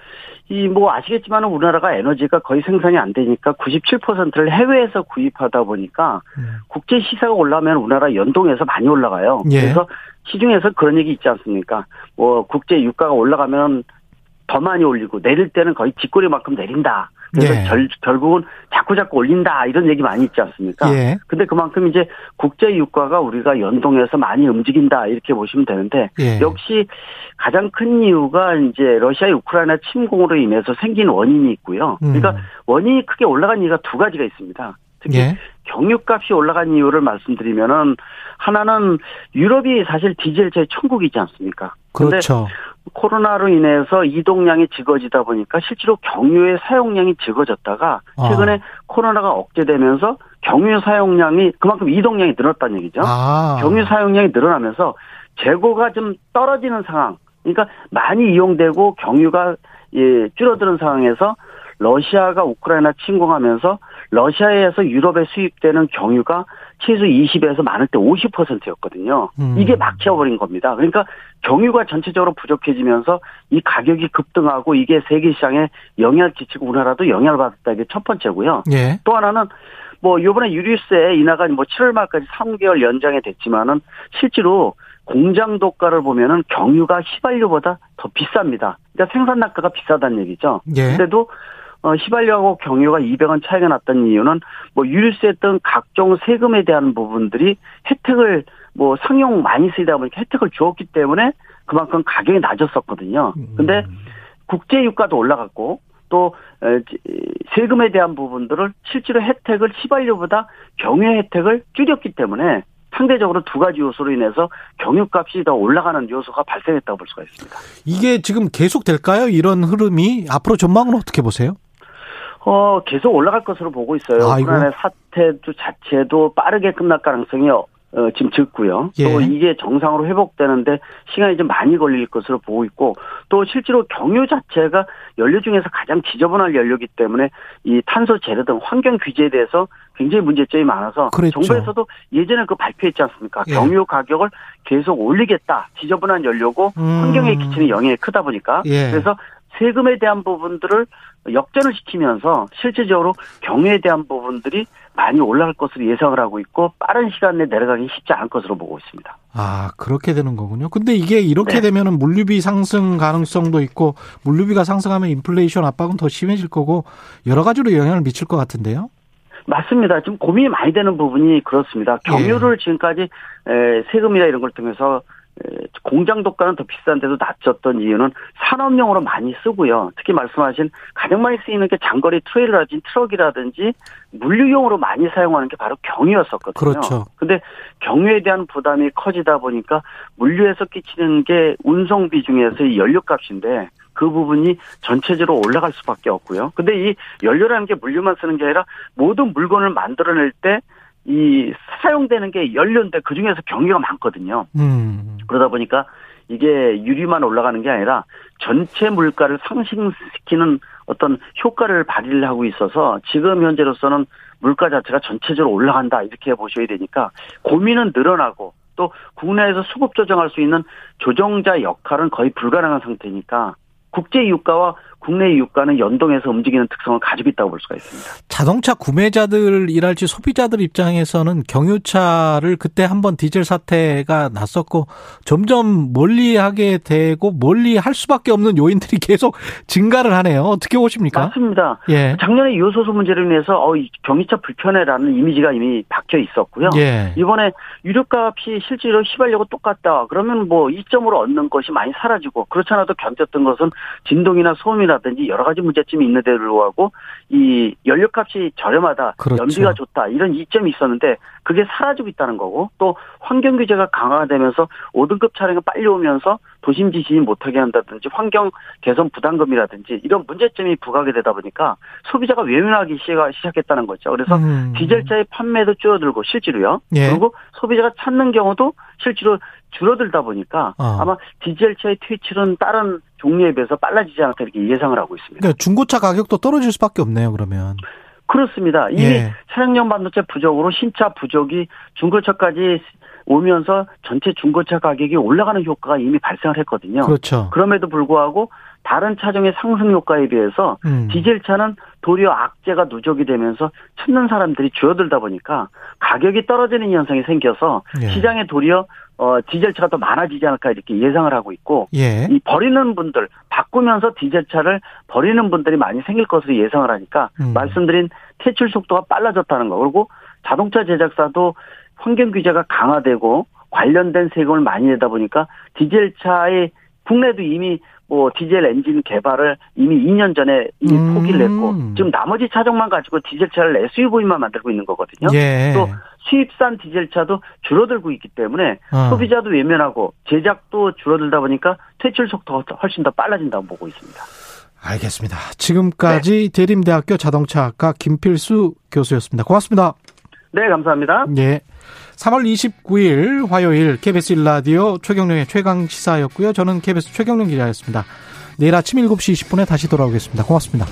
이 뭐 아시겠지만 우리나라가 에너지가 거의 생산이 안 되니까 97%를 해외에서 구입하다 보니까 음. 국제 시세가 올라면 우리나라 연동해서 많이 올라가요. 예. 그래서 시중에서 그런 얘기 있지 않습니까? 뭐 국제 유가가 올라가면 더 많이 올리고 내릴 때는 거의 뒷꼬리만큼 내린다. 그래서 예. 결, 결국은 자꾸 자꾸 올린다 이런 얘기 많이 있지 않습니까? 예. 근데 그만큼 이제 국제 유가가 우리가 연동해서 많이 움직인다 이렇게 보시면 되는데 예. 역시 가장 큰 이유가 이제 러시아의 우크라이나 침공으로 인해서 생긴 원인이 있고요. 음. 그러니까 원인이 크게 올라간 이유가 두 가지가 있습니다. 특히 예. 경유값이 올라간 이유를 말씀드리면은 하나는 유럽이 사실 디젤차의 천국이지 않습니까?
그렇죠.
코로나로 인해서 이동량이 적어지다 보니까 실제로 경유의 사용량이 적어졌다가 아. 최근에 아. 코로나가 억제되면서 경유 사용량이 그만큼 이동량이 늘었다는 얘기죠. 아. 경유 사용량이 늘어나면서 재고가 좀 떨어지는 상황. 그러니까 많이 이용되고 경유가 예, 줄어드는 상황에서 러시아가 우크라이나 침공하면서 러시아에서 유럽에 수입되는 경유가 최소 20에서 많을 때 50%였거든요. 음. 이게 막혀버린 겁니다. 그러니까 경유가 전체적으로 부족해지면서 이 가격이 급등하고 이게 세계 시장에 영향을 끼치고 우리나라도 영향을 받았다. 이게 첫 번째고요. 예. 또 하나는 뭐 이번에 유류세 인하가 뭐 7월 말까지 3개월 연장이 됐지만은 실제로 공장 도가를 보면은 경유가 휘발유보다 더 비쌉니다. 그러니까 생산 단가가 비싸다는 얘기죠. 예. 그래도 어, 휘발유하고 경유가 200원 차이가 났던 이유는 뭐 유류세 등 각종 세금에 대한 부분들이 혜택을 뭐 상용 많이 쓰이다 보니까 혜택을 주었기 때문에 그만큼 가격이 낮았었거든요. 근데 국제 유가도 올라갔고 또 세금에 대한 부분들을 실제로 혜택을 휘발유보다 경유 혜택을 줄였기 때문에 상대적으로 두 가지 요소로 인해서 경유값이 더 올라가는 요소가 발생했다고 볼 수가 있습니다.
이게 지금 계속 될까요? 이런 흐름이 앞으로 전망은 어떻게 보세요?
어, 계속 올라갈 것으로 보고 있어요. 아이고. 우크라이나 사태 자체도 빠르게 끝날 가능성이 어, 지금 적고요. 예. 또 이게 정상으로 회복되는데 시간이 좀 많이 걸릴 것으로 보고 있고 또 실제로 경유 자체가 연료 중에서 가장 지저분한 연료기 때문에 이 탄소 재료 등 환경 규제에 대해서 굉장히 문제점이 많아서 그랬죠. 정부에서도 예전에 그 발표했지 않습니까? 예. 경유 가격을 계속 올리겠다. 지저분한 연료고 음. 환경에 끼치는 영향이 크다 보니까 예. 그래서 세금에 대한 부분들을 역전을 시키면서 실질적으로 경유에 대한 부분들이 많이 올라갈 것으로 예상을 하고 있고 빠른 시간 내에 내려가기 쉽지 않을 것으로 보고 있습니다.
아 그렇게 되는 거군요. 근데 이게 이렇게 네. 되면은 물류비 상승 가능성도 있고 물류비가 상승하면 인플레이션 압박은 더 심해질 거고 여러 가지로 영향을 미칠 것 같은데요.
맞습니다. 좀 고민이 많이 되는 부분이 그렇습니다. 경유를 예. 지금까지 세금이나 이런 걸 통해서 공장도가는 더 비싼데도 낮췄던 이유는 산업용으로 많이 쓰고요. 특히 말씀하신 가장 많이 쓰이는 게 장거리 트레일러라든지 트럭이라든지 물류용으로 많이 사용하는 게 바로 경유였었거든요. 그렇죠. 근데 경유에 대한 부담이 커지다 보니까 물류에서 끼치는 게 운송비 중에서 이 연료값인데 그 부분이 전체적으로 올라갈 수밖에 없고요. 근데 이 연료라는 게 물류만 쓰는 게 아니라 모든 물건을 만들어낼 때 이 사용되는 게 연료인데 그 중에서 경유가 많거든요. 음. 그러다 보니까 이게 유리만 올라가는 게 아니라 전체 물가를 상승시키는 어떤 효과를 발휘를 하고 있어서 지금 현재로서는 물가 자체가 전체적으로 올라간다 이렇게 보셔야 되니까 고민은 늘어나고 또 국내에서 수급 조정할 수 있는 조정자 역할은 거의 불가능한 상태니까 국제 유가와 국내 유가는 연동해서 움직이는 특성을 가지고 있다고 볼 수가 있습니다.
자동차 구매자들이랄지 소비자들 입장에서는 경유차를 그때 한번 디젤 사태가 났었고 점점 멀리하게 되고 멀리할 수밖에 없는 요인들이 [LAUGHS] 계속 증가를 하네요. 어떻게 보십니까?
맞습니다. 예. 작년에 요소수 문제로 인해서 어, 경유차 불편해라는 이미지가 이미 박혀 있었고요. 예. 이번에 유류값이 실제로 휘발유가 똑같다. 그러면 뭐 이점으로 얻는 것이 많이 사라지고 그렇지 않아도 견뎠던 것은 진동이나 소음이나 소음이라든지 여러 가지 문제점이 있는데도 불구하고 이 연료값이 저렴하다, 그렇죠. 연비가 좋다 이런 이점이 있었는데 그게 사라지고 있다는 거고 또 환경 규제가 강화되면서 5등급 차량이 빨리 오면서 도심 지진이 못하게 한다든지 환경 개선 부담금이라든지 이런 문제점이 부각이 되다 보니까 소비자가 외면하기 시작했다는 거죠. 그래서 음. 디젤차의 판매도 줄어들고 실제로요. 예. 그리고 소비자가 찾는 경우도 실제로 줄어들다 보니까 어. 아마 디젤차의 퇴출은 다른 종류에 비해서 빨라지지 않을까 이렇게 예상을 하고 있습니다.
그러니까 중고차 가격도 떨어질 수밖에 없네요. 그러면.
그렇습니다. 이미 예. 차량용 반도체 부족으로 신차 부족이 중고차까지 오면서 전체 중고차 가격이 올라가는 효과가 이미 발생을 했거든요. 그렇죠. 그럼에도 불구하고 다른 차종의 상승 효과에 비해서 음. 디젤 차는 도리어 악재가 누적이 되면서 찾는 사람들이 줄어들다 보니까 가격이 떨어지는 현상이 생겨서 예. 시장에 도리어 어, 디젤차가 더 많아지지 않을까 이렇게 예상을 하고 있고 예. 이 버리는 분들 바꾸면서 디젤차를 버리는 분들이 많이 생길 것으로 예상을 하니까 음. 말씀드린 퇴출 속도가 빨라졌다는 거 그리고 자동차 제작사도 환경 규제가 강화되고 관련된 세금을 많이 내다 보니까 디젤차의 국내도 이미 뭐 디젤 엔진 개발을 이미 2년 전에 이미 음. 포기를 했고 지금 나머지 차종만 가지고 디젤차를 SUV만 만들고 있는 거거든요. 예. 또 수입산 디젤차도 줄어들고 있기 때문에 어. 소비자도 외면하고 제작도 줄어들다 보니까 퇴출 속도가 훨씬 더 빨라진다고 보고 있습니다.
알겠습니다. 지금까지 네. 대림대학교 자동차학과 김필수 교수였습니다. 고맙습니다.
네, 감사합니다.
예. 3월 29일 화요일 KBS 1라디오 최경령의 최강 시사였고요. 저는 KBS 최경령 기자였습니다. 내일 아침 7시 20분에 다시 돌아오겠습니다. 고맙습니다.